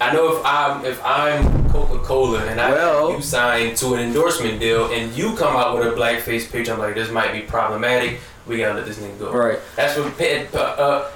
I know if I'm if I'm Coca Cola and I Well- you sign to an endorsement deal and you come out with a blackface picture, I'm like, this might be problematic. We gotta let this nigga go. Right. That's what uh, uh,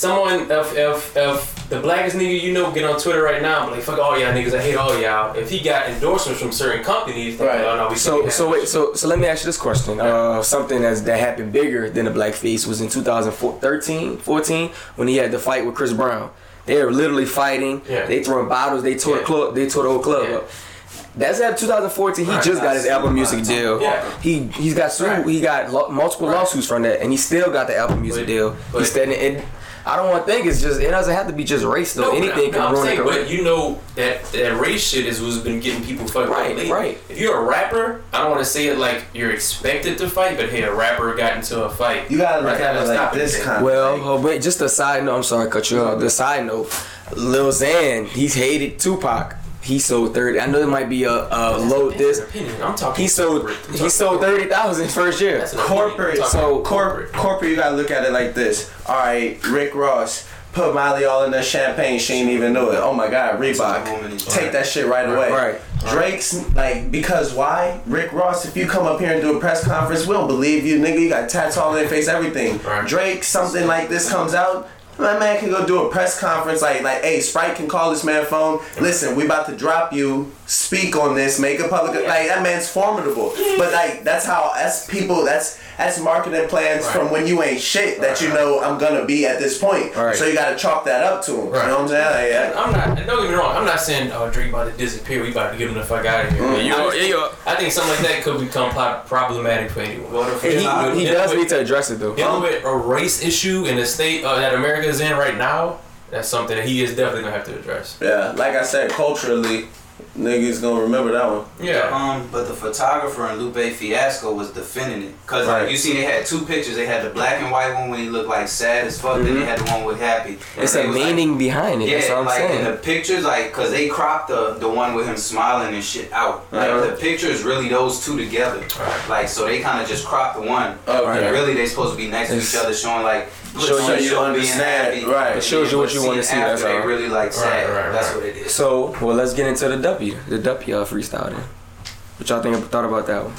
someone if if if the blackest nigga you know get on Twitter right now, I'm like, fuck all y'all niggas. I hate all y'all. If he got endorsements from certain companies, then, Right. oh, no, So so wait so so let me ask you this question. Uh, something that's that happened bigger than the blackface was in 2013, 14 when he had the fight with Chris Brown. They were literally fighting. Yeah. They throwing bottles. They tore Yeah. the club. They tore the whole club Yeah. up. That's at 2014. He Right. just got his Apple Music deal. Yeah. He he's got sued. Right. He got lo- multiple Right. lawsuits from that, and he still got the Apple Music But- deal. but- he's standing. It, I don't want to think it's just. It doesn't have to be just race though. No, Anything no, can I'm ruin a saying, career. But you know that that race shit is what's been getting people fucked Right, up lately. right. If you're a rapper, I don't want to say it like you're expected to fight, but hey, a rapper got into a fight. you gotta look Right, at it like stop it this there. kind Well, of. oh, wait, just a side note. I'm sorry, to cut you off. The side note, Lil Xan, he's hated Tupac. He sold thirty. I know it might be a, a low this. opinion. I'm talking. He sold corporate. I'm he talking sold corporate. thirty thousand first year. That's corporate. So corporate. corporate, corporate, you gotta look at it like this. All right, Rick Ross put Molly all in the champagne. She ain't even know it. Oh my God, Reebok, take that shit right away. Right. Drake's like because why? Rick Ross, if you come up here and do a press conference, we don't believe you, nigga. You got tats all in your face, everything. Right. Drake, something like this comes out. My man can go do a press conference like like, hey, Sprite can call this man phone. Listen, we about to drop you. Speak on this. Make a public. Like that man's formidable. But like that's how that's people. That's that's marketing plans Right. from when you ain't shit that you know I'm gonna be at this point. Right. So you gotta chalk that up to him. Right. You know what I'm saying? Like, yeah. I'm not. Don't get me wrong. I'm not saying oh Drake about to disappear. We about to get him the fuck out of here. Mm. I, You- just- you- I think something like that could become problematic for anyone. He, he, he does need to address it though. Dealing with a race issue in the state uh, that America is in right now, that's something that he is definitely gonna have to address. Yeah. Like I said, culturally, niggas gonna remember that one. Yeah. Um, but the photographer in Lupe Fiasco was defending it, cause Right. like you see, they had two pictures. They had the black and white one when he looked like sad as fuck. Then they had the one with happy. And It's they a was, like- meaning behind it. Yeah, That's what I'm like in the pictures, like, cause they cropped the the one with him smiling and shit out. Like Uh-huh. the picture is really those two together. Right. Like so, they kind of just cropped the one. Okay. And really, they supposed to be next to each other, showing like Show look, you show understand, being right. It shows you what you wanna see, after that's they all. really like sad. Right, right, That's right. what it is. So well, let's get into the W, the W uh, freestyle then. What y'all think thought about that one?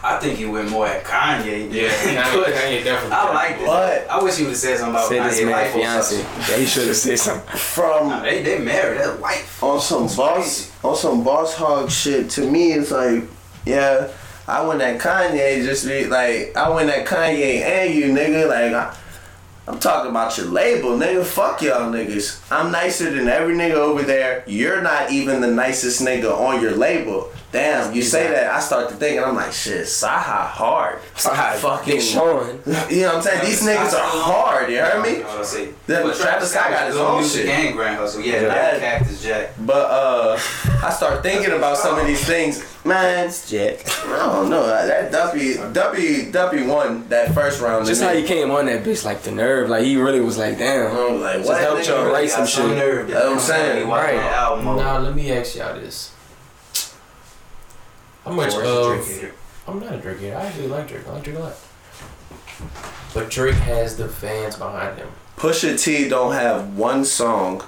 I think he went more at Kanye. Yeah, Kanye, Kanye definitely. I like it. But- I wish he would have said something about Say this Kanye man life or fiance. something. Yeah, he should have said something. From They they married. That life. on some It's boss crazy. on some boss hog shit to me it's like yeah I went at Kanye just be like I went at Kanye and you nigga like I, I'm talking about your label nigga fuck y'all niggas I'm nicer than every nigga over there you're not even the nicest nigga on your label damn you say that I start to think and I'm like shit CyHi hard CyHi fucking Big Sean. you know what I'm saying these niggas are hard you heard me You what I say? Then But Travis Scott got his own music shit. and Grand Hustle. Yeah, Yeah. not Cactus Jack. But uh, I start thinking about some of these things, man. Jet. I don't know. That W W W won that first round. Just how me. he came on that bitch, like the nerve, like he really was like, damn. I was like, Just what? helped y'all Really write got some shit. nerve. That's what I'm saying. He Right. that album. over. Now let me ask y'all this: How much of Drake hater. I'm not a Drake hater. I actually like Drake. I like Drake a lot. but Drake has the fans behind him. Pusha T don't have one song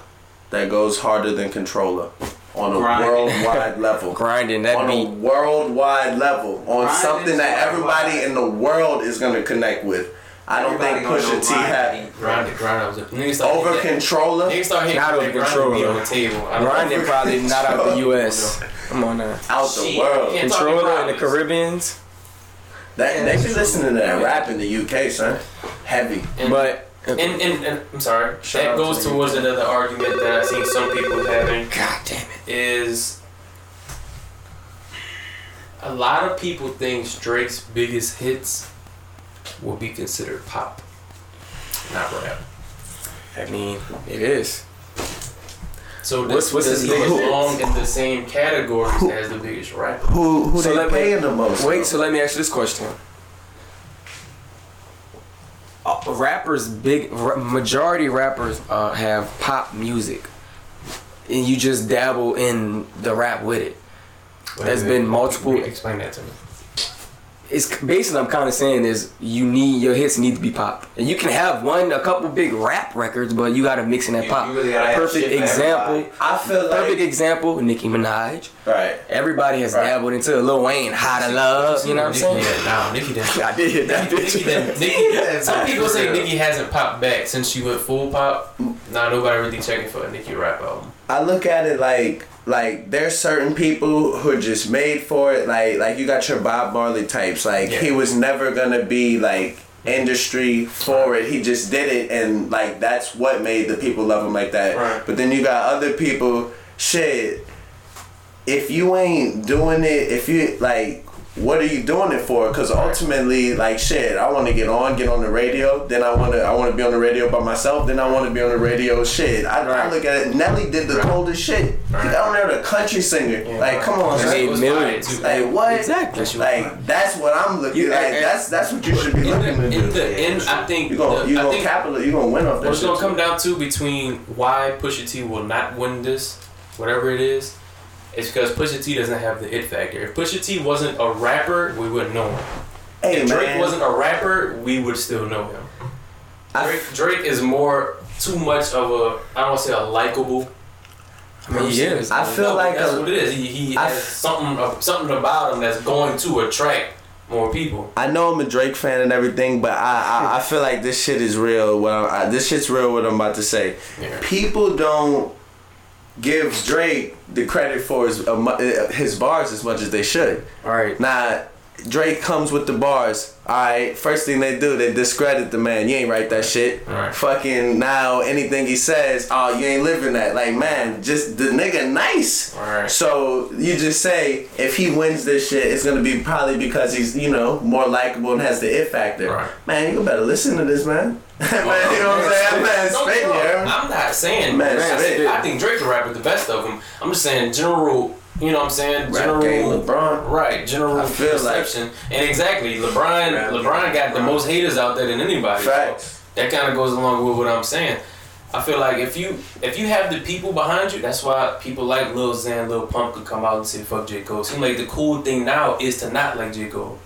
that goes harder than Controlla on a Grinding. worldwide level. Grinding that on a worldwide level on Grinding something that everybody worldwide. in the world is gonna connect with. I don't Everybody think gonna Pusha know T grinding. had Grind it, grind it. was a- Niggas start over hitting that- Controlla. Niggas start hitting Not that over grinding control, beat on the table. I don't Grinding probably not out the U.S. Come on now. Out the world. Yeah. Controlla in the. Caribbeans, That, Yeah, they be listening to that rap in the UK, son. Heavy. And, but and, and, and I'm sorry. Shout that goes to the towards another argument that I've seen some people having God damn it. is a lot of people think Drake's biggest hits will be considered pop, not rap. I mean, it is. So What's- does, what's does his he biggest belong in the same categories as the biggest rapper? Who who So they let me- the most? Wait, though? so let me ask you this question. Uh, rappers, big majority rappers uh, have pop music, and you just dabble in the rap with it. There's been multiple- Explain that to me. It's basically I'm kind of saying is you need your hits need to be pop, and you can have one, a couple big rap records, but you got to mix in that You- pop. you really Perfect example. everybody. I feel like Perfect example, Nicki Minaj. right. Everybody has Right. dabbled into Lil Wayne, How to Love. You know what I'm saying? Yeah, nah, Nicki didn't. I did hit that Nicki, bitch. didn't- Nicki, some people say Nicki hasn't popped back since she went full pop. Nah, nobody really checking for a Nicki rap album. I look at it like like there's certain people who are just made for it. Like like you got your Bob Marley types. Like Yeah. he was never gonna be like industry for it. He just did it and like that's what made the people love him like that. Right. But then you got other people, shit. If you ain't doing it, if you like what are you doing it for? Because ultimately, like shit, I want to get on, get on the radio. Then I want to, I want to be on the radio by myself. Then I want to be on the radio. Shit, I, I look at it. Nelly did the coldest shit. Right. He down there, the country singer. like, come on, She made man. millions. Like what? Exactly. Like that's what I'm looking. You- like and- that's that's what you should be In looking the, to in do. the end, I think You gonna the- you I gonna think capital. You gonna win off that What's shit. gonna come too. down to between why Pusha T will not win this, whatever it is, is because Pusha T doesn't have the it factor. If Pusha T wasn't a rapper, we wouldn't know him. Hey if Drake man, wasn't a rapper, we would still know him. I- Drake, Drake is more too much of a I don't want to say a likable. I mean, he is. I feel No, like that's a- what it is. He, he has f- something uh, something about him that's going to attract more people. I know I'm a Drake fan and everything, but I I, I feel like this shit is real. Well, I, this shit's real. What I'm about to say. Yeah. People don't give Drake the credit for his uh, uh, his bars as much as they should. All right. Now, Drake comes with the bars. Alright, first thing they do, they discredit the man. You ain't write that shit. Right. Fucking now, anything he says, oh, you ain't living that. Like, man, just the nigga nice. Alright. So you just say, if he wins this shit, it's gonna be probably because he's, you know, more likable and has the it factor. Right. Man, you better listen to this, man. man, you know what I'm saying? Man, Don't spit get me wrong, here. I'm not saying Man, man, spit. I think Drake's a rapper the best of them. I'm just saying general. You know what I'm saying? Rap General. game, LeBron. Right, general I feel like- perception, and exactly, LeBron. Rap LeBron got the most haters out there than anybody. So Facts. that kind of goes along with what I'm saying. I feel like if you if you have the people behind you, that's why people like Lil Xan, Lil Pump could come out and say fuck J Cole. Seems like the cool thing now is to not like J Cole.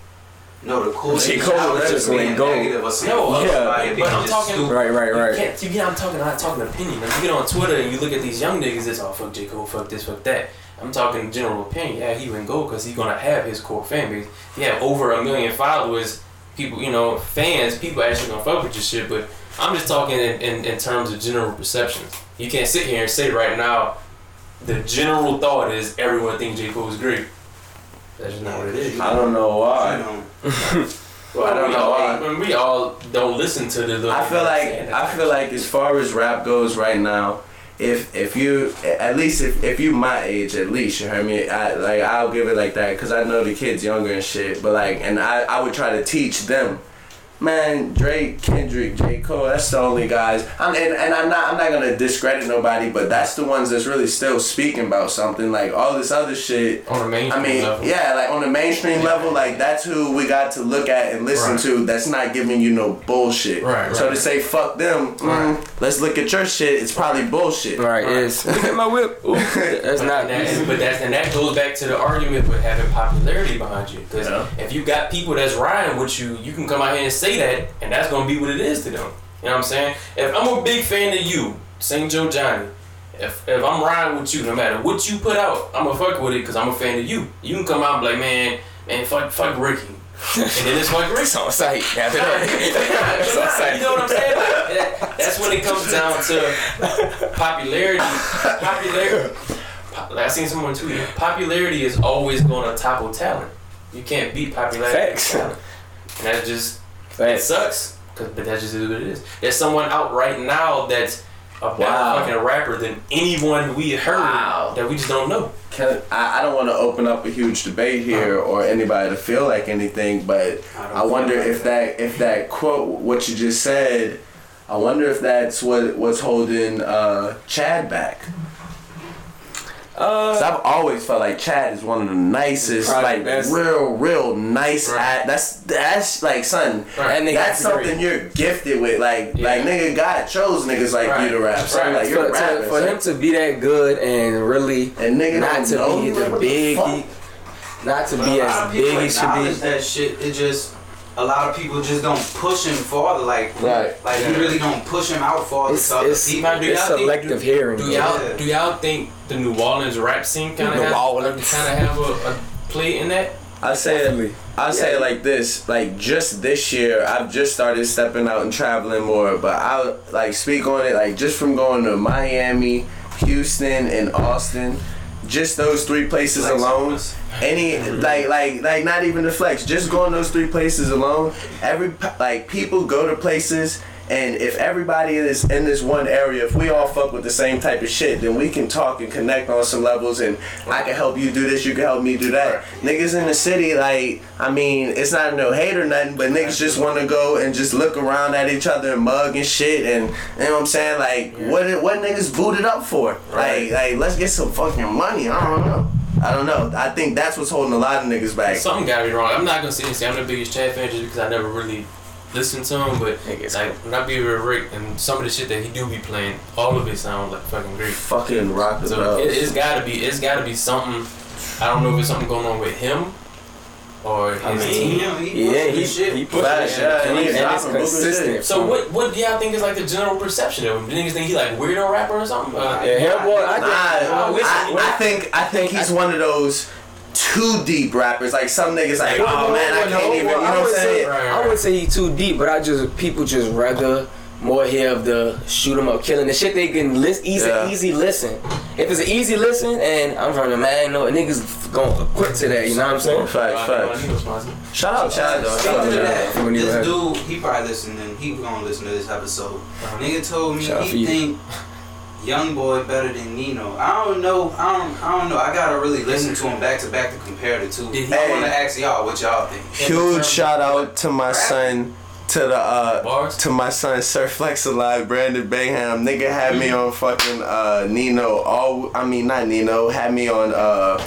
No, the cool J. thing Cole now was is just being going gold. negative or saying No, yeah, somebody, but I'm talking- stupid. Right, right, You right. can't, you get, I'm talking, I'm not talking opinion. If you get on Twitter and you look at these young niggas, it's all fuck J Cole, fuck this, fuck that. I'm talking general opinion. Yeah, he wouldn't go because he's gonna have his core fan base. If you have over a million followers, people, you know, fans, people actually gonna fuck with your shit. But I'm just talking in, in, in terms of general perception. You can't sit here and say right now, the general thought is everyone thinks J Cole is great. That's just not what it is. I don't know You why. know, Well, I don't we know all. I mean, we all don't listen to the. I feel like I feel like as far as rap goes right now, if if you at least if, if you my age at least you heard me I like I'll give it like that because I know the kids younger and shit but like and I I would try to teach them. Man, Drake, Kendrick, J. Cole, that's the only guys. I'm, and, and I'm not I'm not gonna discredit nobody, but that's the ones that's really still speaking about something. Like all this other shit on a mainstream I mean, level. yeah, like on the mainstream level, like that's who we got to look at and listen Right. to. That's not giving you no bullshit. Right, So to say fuck them, mm, let's look at your shit. It's probably bullshit. Right, is. Look at my whip. Ooh, that's But not. that, but that's and that goes back to the argument with having popularity behind you. Because Yeah. if you got people that's riding with you, you can come out here and say say that, and that's gonna be what it is to them. You know what I'm saying? If I'm a big fan of you, St. Joe Johnny, if if I'm riding with you, no matter what you put out, I'ma fuck with it because I'm a fan of you. You can come out and be like, man, man, fuck, fuck Ricky, and then it's fuck Ricky. It's on site. After that. It's on site. You know what I'm saying? Like, that- that's when it comes down to popularity. Popularity. po- Like I seen someone tweet, popularity is always going to topple talent. You can't beat popularity. Facts. And that just it Facts. sucks. 'cause- but that just what it is. There's someone out right now that's a better Wow. fucking rapper than anyone we heard Wow. that we just don't know. Can, I, I don't want to open up a huge debate here or anybody to feel like anything, but I I wonder like if that if that quote what you just said, I wonder if that's what was holding uh, Chad back. Cause Uh, I've always felt like Chad is one of the nicest, like best. real, real nice. Right. At, that's that's like son. Right. that That's agree. something you're gifted with. Like Yeah. like nigga, God chose niggas like Right. you to rap. So Right. like you're for, rapping. to, for son. him to be that good and really and nigga not to know be the like, big, fuck? he, not to But be as big as should be. that shit. It just a lot of people just don't push him farther. Like Right. like you really don't push him out farther It's, to other it's, people. Do it's y'all think- selective hearing. Do y'all Yeah. do y'all think the New Orleans rap scene kind of have, Orleans. kind of have a, a play in that? I say it. I say it like this. Like just this year, I've just started stepping out and traveling more. But I like speak on it. Like just from going to Miami, Houston, and Austin. Just those three places Flex alone. us. Any like like like not even the flex. Just going those three places alone. Every like people go to places. And if everybody is in this one area, if we all fuck with the same type of shit, then we can talk and connect on some levels. And I can help you do this, you can help me do that. Niggas in the city, like, I mean, it's not no hate or nothing, but niggas just want to go and just look around at each other and mug and shit. And you know what I'm saying? Like, what what niggas booted up for? Like, like let's get some fucking money. I don't know. I don't know. I think that's what's holding a lot of niggas back. Something gotta be wrong. I'm not gonna say say I'm the biggest Chad fan just because I never really listened to him, but Niggas like when I be with Rick and some of the shit that he do be playing, all of it sounds like fucking great. Fucking rock the So it, it's gotta be it's gotta be something. I don't know if it's something going on with him or his I mean, team. Yeah, he Yeah, pushing he, shit. he pushed Facts, it. yeah, and, he and it's consistent. So what what do y'all think is like the general perception of him? Do niggas think he like weirdo rapper or something? Uh, Yeah, him boy, I Nah, think. I, I think I think he's one of those too deep rappers. Like some niggas like, oh man, I can't even. You know what I'm saying? I wouldn't say he too deep, but I just people just rather more hear of the shoot 'em up, killing the shit they can list easy, Yeah. easy listen. If it's an easy listen, and I'm from the man, no niggas going quick to that. You know what I'm saying? Facts, facts. he was sponsored. Shout out Chad though. Shout Speaking out of Chad. that, he this dude, he probably listening. and He gonna listen to this episode. Uh-huh. Nigga told me Shout out for he you. Think Young Boy better than Nino. I don't know. I don't. I don't know. I gotta really listen to him back to back to compare the two. Did he- I want to ask y'all what y'all think. Huge shout out to my son. To the uh Bars? to my son Sir Flex Alive, Brandon Bingham. Nigga had me on fucking uh Nino all I mean not Nino, had me on uh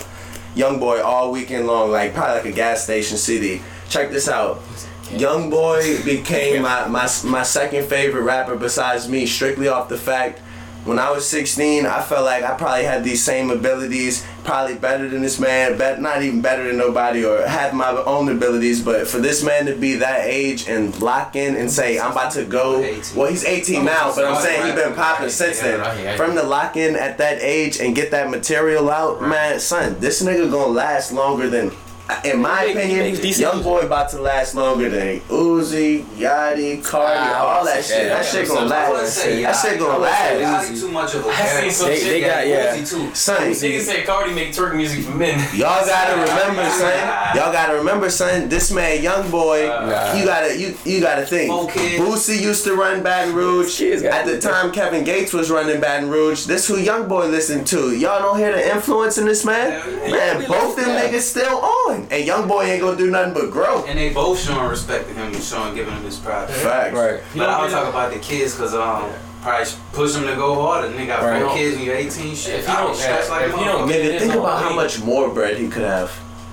Young Boy all weekend long, like probably like a gas station CD. Check this out. Young Boy became my, my my second favorite rapper besides me, strictly off the fact when I was 16, I felt like I probably had these same abilities, probably better than this man, not even better than nobody, or had my own abilities. But for this man to be that age and lock in and say, I'm about to go. Well, he's 18 now, but I'm saying he's been popping since then. From the lock in at that age and get that material out, man, son, this nigga gonna last longer than. In my make- opinion, makes young boy about to last longer than Uzi, Yachty, Cardi, Ah, all that shit. that. That shit gonna last. say That shit gonna I wouldn't last. Yachty too much of a I seen character. some They- they that got- yeah. Uzi too. Son, Niggas say Cardi make twerk music for men. Y'all gotta remember, son. Y'all gotta remember, son. This man, young boy, Nah. you gotta you you gotta think. Four. Boosie used to run Baton Rouge. At the it. time, Kevin Gates was running Baton Rouge. This who young boy listened to. Y'all don't hear the influence in this man. Man, both them niggas still on, and young boy ain't gonna do nothing but grow. And they both showing respect to him and showing giving him his props. Facts. Right. But I'll talk about the kids because um probably push them to go harder. Nigga got Right. four kids when you're 18. Shit, If you I don't don't stress have- like a if you don't get Nigga, think no about how much more bread he could have.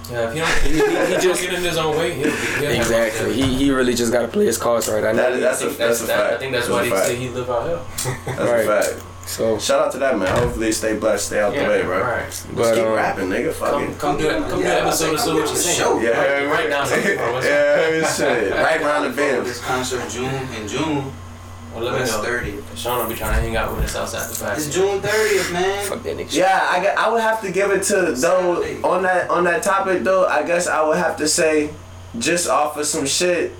Yeah, if he don't, he, he, he just get in his own way, he'll he'll Exactly. He he really just gotta play his cards right. I know. That, that's, I a, think that's, that's, a that, fact. I think that's, a why they fact. say he live out here. That's Right. a fact. So Shout out to that man. Hopefully, stay blessed, stay out the way, bro. Right. Just But, keep um, rapping, nigga. Fuck Come, it. come do it. Come do Yeah, episode I of think what you gonna saying. show. Yeah, Write- write down something, bro. What's up? yeah, shit. Right round the bend. This concert June in June. Well, let me know. 30th. Sean will be trying to hang out with us outside the It's. June 30th, man. fuck that nigga. Yeah, I, got, I would have to give it to though on that on that topic though. I guess I would have to say, just off of some shit.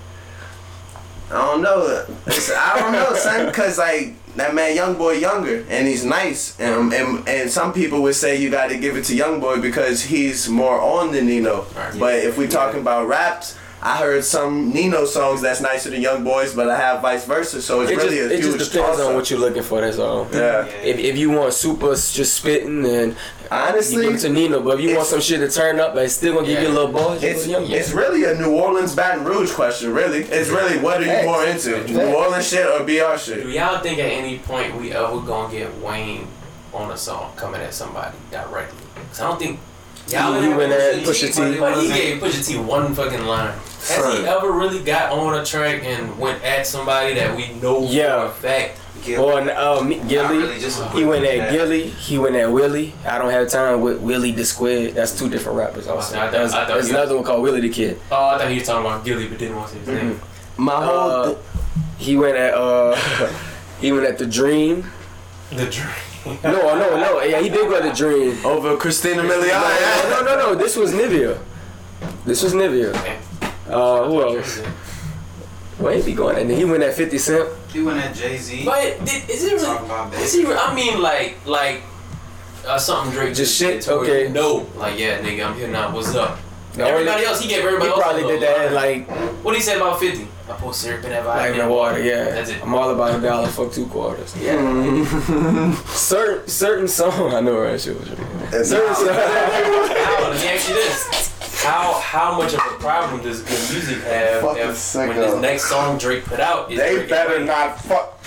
I don't know. It's, I don't know, son, because like that man, young boy, younger, and he's nice, and and and some people would say you got to give it to young boy because he's more on than Nino. Right. But if we talking about raps. I heard some Nino songs that's nicer than Young Boys, but I have vice versa. So it's It just, really a it huge just depends on what you're looking for. That's all. Yeah. If, if you want super just spitting, and Honestly, you give to Nino. But if you want some shit to turn up, and still gonna give you a little buzz, It's, go young. it's really a New Orleans Baton Rouge question, really. It's really what are you more into? Facts. New Orleans shit or BR shit? Do y'all think at any point we ever gonna get Wayne on a song coming at somebody directly? Cause I don't think y'all He ever went at Pusha Pusha T, T. but he gave Pusha T one fucking line. Has Son. he ever really got on a track and went at somebody that we know Yeah. for a fact? Gil- Or um, Gilly. really, He went at recap. Gilly. He went at Willie. I don't have time with Willie the Squid. That's two different rappers. Also, I thought- there's, I thought there's you- another one called Willie the Kid. Oh, I thought he was talking about Gilly, but didn't want to say his name. My whole Uh, th- he went at uh, he went at the Dream. The dream. No, no, no. Yeah, he did go at the Dream. over Christina No, Milian. no, no, no. This was Nivea. This was Nivea. Okay. Uh, who else? Wait, he going at? He went at 50 Cent. He went at Jay Z. But did, is it really? Is he? I mean, like, like, uh, something Drake Just shit? to Okay. you know, like, yeah, nigga, I'm here now. What's up? No, everybody else, he gave everybody He else. probably a did that line. like What did he say about 50? I pour syrup in that like vitamin in water. Yeah, That's it. I'm all about a dollar for two quarters. Yeah. certain certain song. I know right shit was It's Certain song. How, let me ask you this. How how much of a problem does good music have if when this next song Drake put out is They Drake better Wayne? not fuck.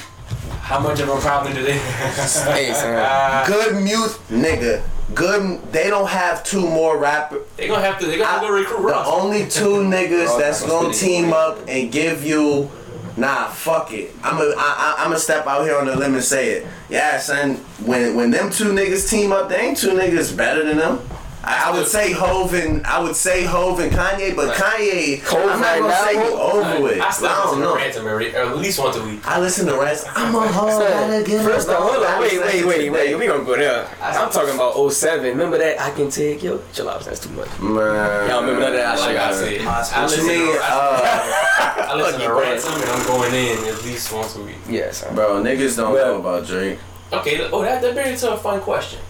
How much of a problem do they have? Hey, son. Good music, nigga. Good. They don't have two more rappers. they gonna have to. They gonna I- go recruit The only two niggas that's gonna team up and give you, nah, fuck it. I'm a, I, I, I'm gonna step out here on the limb and say it. Yeah, son. When when them two niggas team up, they ain't two niggas better than them. I, I would say Hove and I would say Hove and Kanye, but Kanye, Hov I'm not right gonna now, say you over with. I I, still don't listen to know. Ransom every, or at least once a week. I listen to rest. I'm a hoe. Son, gotta First it off, hold on. on, I wait, listen wait, to wait, wait. today. We gonna go there. I'm talking about 07. Remember that? I can take your chill out. That's too much. Man. Y'all remember none of that Like shit? I said, My I listen, What you mean? to, I, Uh, I listen to Fuck you, Ransom and I'm going in at least once a week. Yes. Yeah, bro, niggas don't Well- know about Drake. Okay, oh that that brings to a fun question.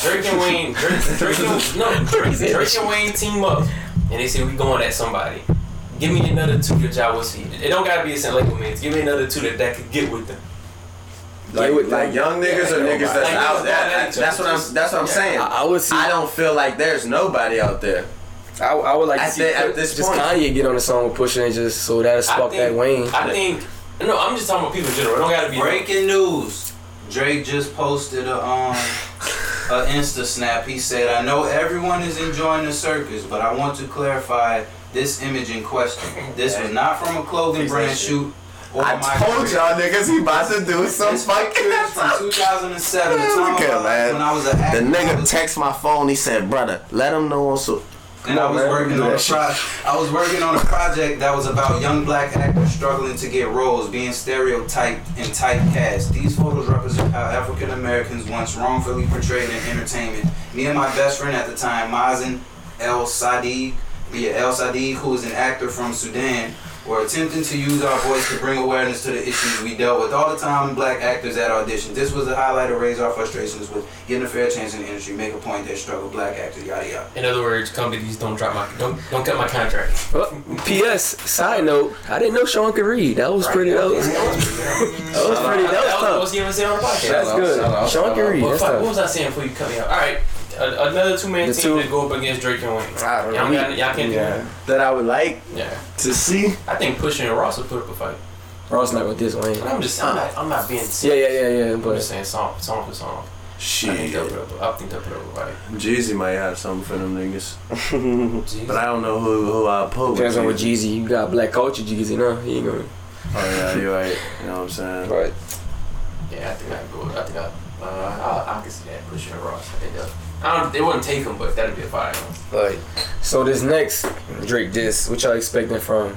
Drake and Wayne, Drake, Drake and, no, Drake, Drake and Wayne team up, and they say we going at somebody. Give me another two that y'all will see. It don't gotta be a St. Label mates. Give me another two that, that could get with them. Like, with like young niggas Yeah, or like niggas that's nobody. out there. niggas That's what I'm. That's what I'm Yeah. saying. I, I would see. I don't feel like there's nobody out there. I, I would like to see the- at Chris- this just point. Kanye get on the song with Pusha and just so that'll spark think, that Wayne. I think. No, I'm just talking about people in general. It don't gotta be Breaking news. Drake just posted a um a Insta snap. He said, "I know everyone is enjoying the circus, but I want to clarify this image in question. This was not from a clothing brand shoot or I my told career. y'all niggas he about to do some fucking. from 2007, the time at man. when I was a The nigga text my phone. He said, "Brother, let him know on so." And I was man. working on a pro- I was working on a project that was about young black actors struggling to get roles, being stereotyped and typecast. These photos represent how African Americans once wrongfully portrayed in entertainment. Me and my best friend at the time, Mazen El Sadiq, yeah, El Sadiq, who is an actor from Sudan, were attempting to use our voice to bring awareness to the issues we dealt with all the time. Black actors at auditions. This was a highlight to raise our frustrations with getting a fair chance in the industry, make a point that struggle black actors, yada yada. In other words, companies don't drop my don't don't cut my contract. Oh, P.S. Side note: I didn't know Sean could read. That was pretty. That was, that was pretty. That That was was tough. what you ever say on the podcast. That's out, good. shout out, Sean shout can read. What, what was I saying before you cut me out? All right, a, another two man team two- that go up against Drake and Wayne. I don't Y'all, know. got- y'all can't do Yeah. that. That I would like Yeah, to see. I think Pusha and Ross will put up a fight. Ross not with this Wayne. I'm just, I'm not, I'm not being. Yeah, yeah, yeah, yeah. I'm But just saying song, song for song. I think they'll put up. I think they'll put up a fight. Jeezy might have something for them niggas. But I don't know who who I put. Depends on what Jeezy. Jeezy. You got black culture Jeezy, no? He ain't gonna. Oh yeah, you're right. You know what I'm saying? Right. Yeah, I think I go. I think I. Uh, I, I can see that pushing Ross. I think they'll. I don't. They wouldn't take him, but that'd be a fight. Right. So this next Drake diss, what y'all expecting from?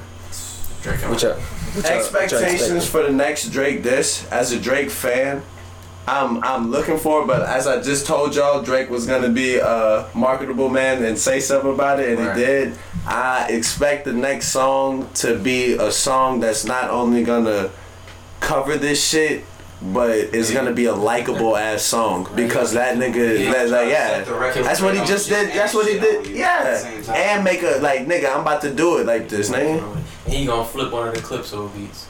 Drake. What y'all? What y'all, y'all Expectations for the next Drake diss. As a Drake fan, I'm I'm looking for. it, But as I just told y'all, Drake was gonna be a marketable man and say something about it, and Right. he did. I expect the next song to be a song that's not only gonna cover this shit. But it's gonna be a likable ass song because that nigga, that, like, yeah, that's what he just did. That's what he did. Yeah, and make a like, nigga, I'm about to do it like this, nigga. He gonna flip one of the Clipse beats.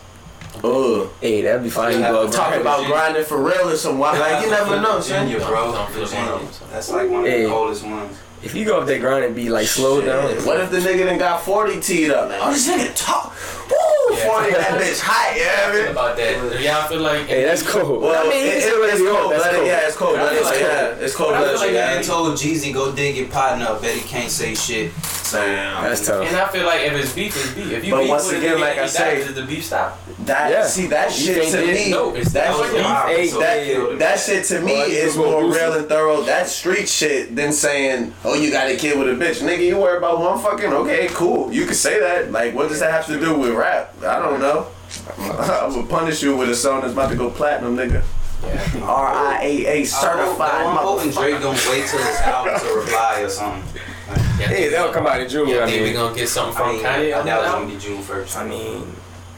Ugh. Hey, that'd be fine. You go Talk about grinding for real or some wild. Like you never know, son. Bro. Don't feel Virginia. one. That's like one of Hey. the coldest ones. If you go up that grind and be like slow down, What if the nigga done got 40 teed up? Man? Oh, this nigga talk. Woo, Yeah. 40, that bitch hot, yeah, man. about that. Yeah, I feel like. hey, that's cool. Well, I mean, it, he it, still it's really cold cool. That's blooded. cool. Yeah, it's cold blooded. It's cool. Yeah, it's cold But I feel blooded. like Like Yeah. I told Jeezy, go dig your partner up. Bet he can't say shit. Damn. That's tough. And I feel like if it's beef, it's beef. If you But beef once with a again, nigga like and I say- dies, does the beef stop? That Yeah. see that You shit think to it- me. No, it's that, not. shit- Hey, that, hey. that shit to me Well, is more real it. and thorough. That street shit than saying, "Oh, you got a kid with a bitch." Nigga, you worry about one fucking. Okay, cool. You can say that. Like, what does that have to do with rap? I don't know. I would punish you with a song that's about to go platinum, nigga. Yeah. R I A A certified I'm hoping. Drake gonna wait till his album to reply or something. Yeah. Hey, that'll come out in June. Yeah, I I think we mean, gonna get something I from mean, Kanye I on doubt that it's gonna be June first. I mean,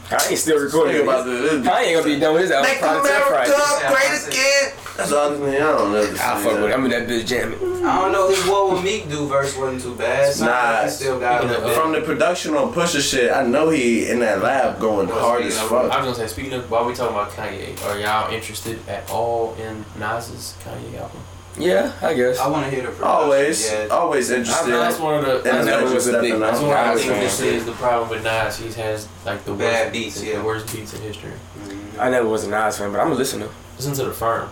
Kanye still recording. Think about Kanye ain't gonna be done with his album Make probably till America Friday. great again. That's all I mean. I don't know. I fuck with it. I'm in that bitch jamming. I don't know. His "What Will Meek Do" verse wasn't too bad. Something Nah. he still got a little. Uh, from the production on Pusha shit, I know he in that lab going hard as of- fuck. I was gonna say, speaking of, while we talking about Kanye, are y'all interested at all in Nas's Kanye album? Yeah, I guess. I want to hear the production. Always, Yeah. always interested. That's one of the. And That's, never was a big stepping that's out. one of the things fan. this is the problem with Nas. He has like the Bad worst beats, the, yeah. the worst beats in history. Mhm. I never was a Nas fan, but I'm a listener. Listen to the firm.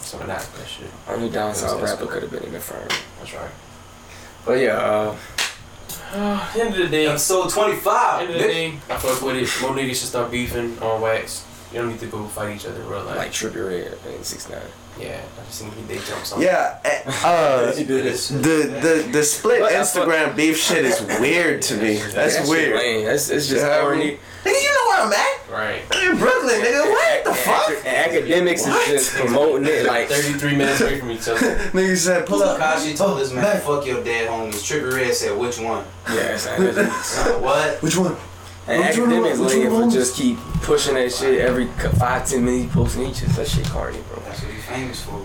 Some of that that shit. Only down south That's rapper could have been in the firm. That's right. But yeah, uh, Uh, end of the day, end Episode 25. of the day, I fuck with it. More niggas should start beefing on wax. You don't need to go fight each other in real life. like Trippie Redd and Six Nine. Yeah, I just think they jump something. Yeah, eh, uh, He did it. the the the split But I fuck- Instagram beef shit is weird to me. That's That shit weird. lame. That's it's just Yeah, I corny. mean- Nigga, you know where I'm at? Right. I'm in Brooklyn, nigga. What the And fuck? and Akademiks What? is just promoting it like 33 minutes away from each other. Nigga said, pull up. Tekashi told this man, fuck your dead homies. Trippie Redd said, which one? yeah, it's like, what? Which one? And Which one Akademiks was- which lame one for just keep pushing that shit every five ten minutes posting each. That shit corny, bro. That's what he famous for.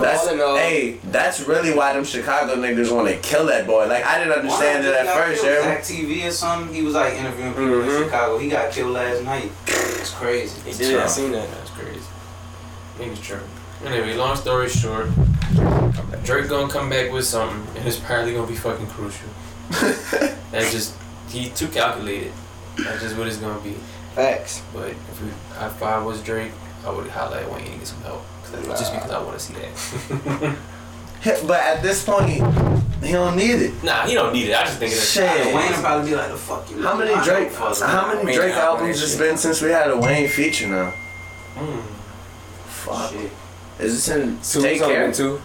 That's All in hey, that's really why them Chicago niggas want to kill that boy. Like I didn't understand it at first, yeah. yeah. Zack TV or something. He was like interviewing people Mhm. in Chicago. He got killed last night. It's crazy. He did. I seen that. That's crazy. Niggas tripping. Anyway, long story short, Drake gonna come back with something, and it's probably gonna be fucking crucial. That's just he too calculated. That's just what it's gonna be. Facts. But if, we, if I was Drake, I would highlight Wayne and get some help. 'Cause I- Just because I want to see that. But at this point, he don't need it. nah, he don't need it. I just think it's Shit. Wayne probably be like, the fuck you. How many Drake? fuck How many Drake album albums and it's shit. been since we had a Wayne feature now? Mm. Fuck. Shit. Is this in Two Take Care? too.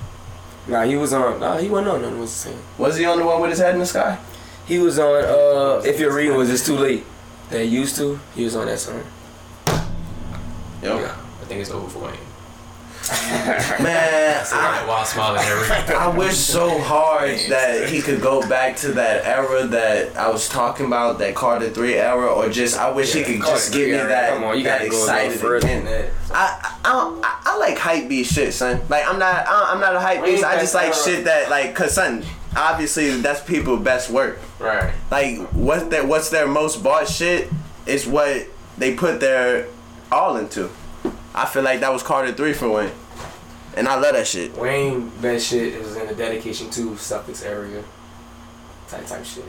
Nah, he was on. Nah, he wasn't on none. Was the same. Was he on the one with his head in the sky? He was on. Uh, if you're reading, was it's too late. That used to. He was on that song. Yo, Yeah, I think it's over for Wayne. man, I, While smiling. I wish so hard that he could go back to that era that I was talking about, that Carter Three era, or just I wish he could just give me that, Come on, you that gotta go a little excited further again. that. I, I, I I like hype beast shit, son. Like I'm not I, I'm not a hype Wayne beast. I just like shit that like, cause son, obviously that's people's best work. Right. Like what their what's their most bought shit is what they put their all into. I feel like that was Carter Three for Wayne, and I love that shit. Wayne best shit is in the dedication to Suffolk area. Type type shit.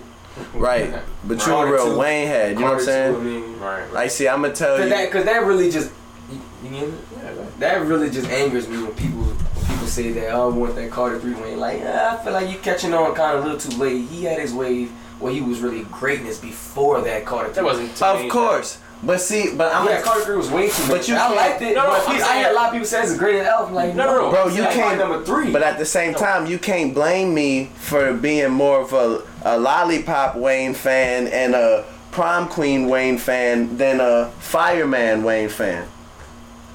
Right, but you a Carter real two- Wayne head. You know what I'm saying? too, I mean, Right. Like, see, I'm gonna tell Cause you. that, cause that really just You, you get it? Yeah. That really just angers me when people when people say that oh, I want that Carter Three Wayne. Like, yeah, I feel like you catching on kind of a little too late. He had his wave where he was really greatness before that Carter. That Three. wasn't. Of many course. But see, but I'm Yeah, Carter Three was way too. But much. you I liked it. No, no, but I'm I hear a lot of people say it's the greatest album. Like, No, no, no. Bro, you That's can't- number three. But at the same time, you can't blame me for being more of a, a lollipop Wayne fan and a prom queen Wayne fan than a fireman Wayne fan.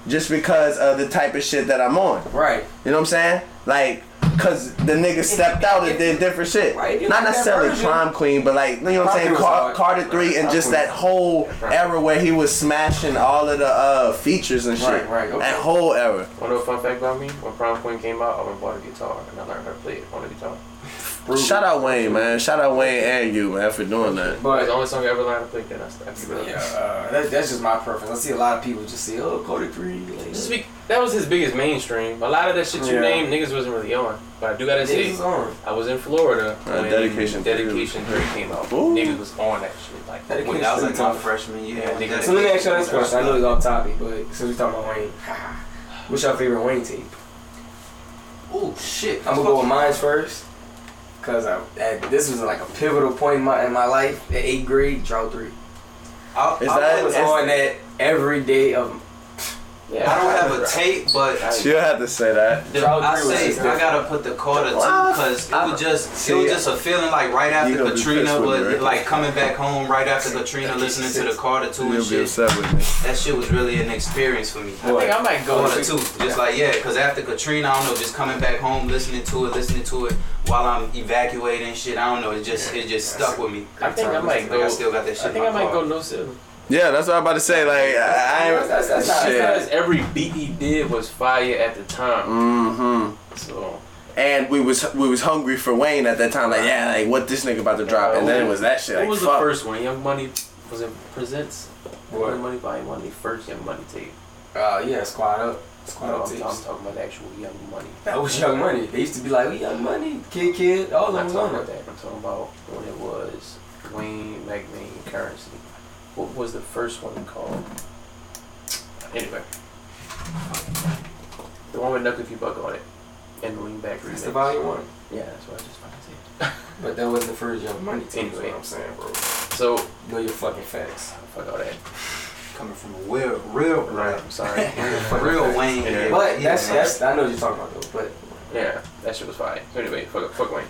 Just because of the type of shit that I'm on. right. You know what I'm saying? Like, cause the nigga stepped out and did different shit. Right, Not necessarily version. prom queen, but like, you know what I'm saying? Car- hard. Carter 3 and just Queen. that whole era where he was smashing all of the uh, features and shit. Right, right, okay. That whole era. Want to know a fun fact about me? When Prom Queen came out, I went and bought a guitar and I learned how to play it on the guitar. Shout out Wayne, man. Shout out Wayne and you, man, for doing that. That's the only song I ever learned to play. Then I stopped. keep it yeah, uh, that, that's just my preference. I see a lot of people just say, "Oh, Carter Three. Like, Just be, that was his biggest mainstream. A lot of that shit you Yeah. named, niggas wasn't really on. But I do gotta Niggas say. I was in Florida Uh, when Dedication Three. Dedication 3 came out. Ooh. Niggas was on that shit. Like, Dedication when That was like my freshman year. Yeah, when So let me ask you this that question. I know was it's off topic, but since we talking about Wayne, what's your favorite Wayne tape? Oh shit! I'm gonna go with mine first, cause I, at, this was like a pivotal point in my in my life. At eighth grade, draw Three. I, Is I that- was on that every day of. Yeah, I don't have a tape, but You had to say that. the, Drought I say I gotta put the Carter too What? because it I- was just See, it was just a feeling like right after Katrina, pissed with me, but right? like coming back home right after Katrina, listening to the Carter two You'll and shit. upset. That shit was really an experience for me. I think I might go Carter with two, just like yeah, because after Katrina, I don't know, just coming back home, listening to it, listening to it while I'm evacuating shit. I don't know, it just it just stuck with me. I think I might go. I still got that shit. I think I might go no ceiling. Yeah, that's what I'm about to say. Like, I, I That's, that's not. Shit. Because every beat he did was fire at the time. Mm-hmm. So And we was we was hungry for Wayne at that time. Like, yeah, like what this nigga about to drop, and then it was that shit. what Like, was fuck. the first one? Young Money was it Presents? What? Young Money Volume One, the first Young Money tape. Uh, yeah, Squad Up. Squad No, Up I'm, I'm talking about the actual Young Money. That was Young Money. They used to be like, we Young Money, Kidd Kidd, all I'm of not them was talking about that. I'm talking about when it was Wayne, Mack Maine, Currency. What was the first one called? Anyway. The one with Knuckle If You Buck on it. And Lean Back That's remix. the volume one. Yeah, that's what I just fucking said. But that wasn't the first Young Money tape. Anyway, Anyway. what I'm saying, bro. So, Know your fucking facts. fuck all that. coming from a real, real, Right, I'm sorry. real Wayne. Yeah. But Yeah, that's man. that's I know what you're talking about though. But Yeah, that shit was fine. So anyway, fuck, fuck Wayne.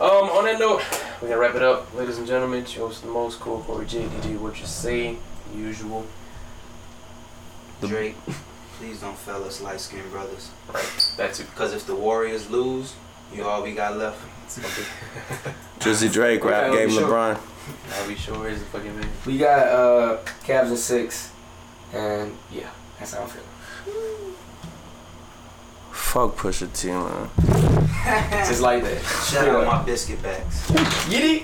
Um, on that note, we're gonna wrap it up, ladies and gentlemen. It's your host, the most cool Corey J. DJ, what you say, usual. Drake. Please don't fail us, light skinned brothers. Right, that's it. Because if the Warriors lose, you all we got left. Drizzy Drake rap Okay, game sure. LeBron. I'll be sure is the fucking man. we got uh Cavs and six, and yeah, that's how I'm feeling. Fuck Pusha T, man. Just like that. Shout out my biscuit bags. Giddy.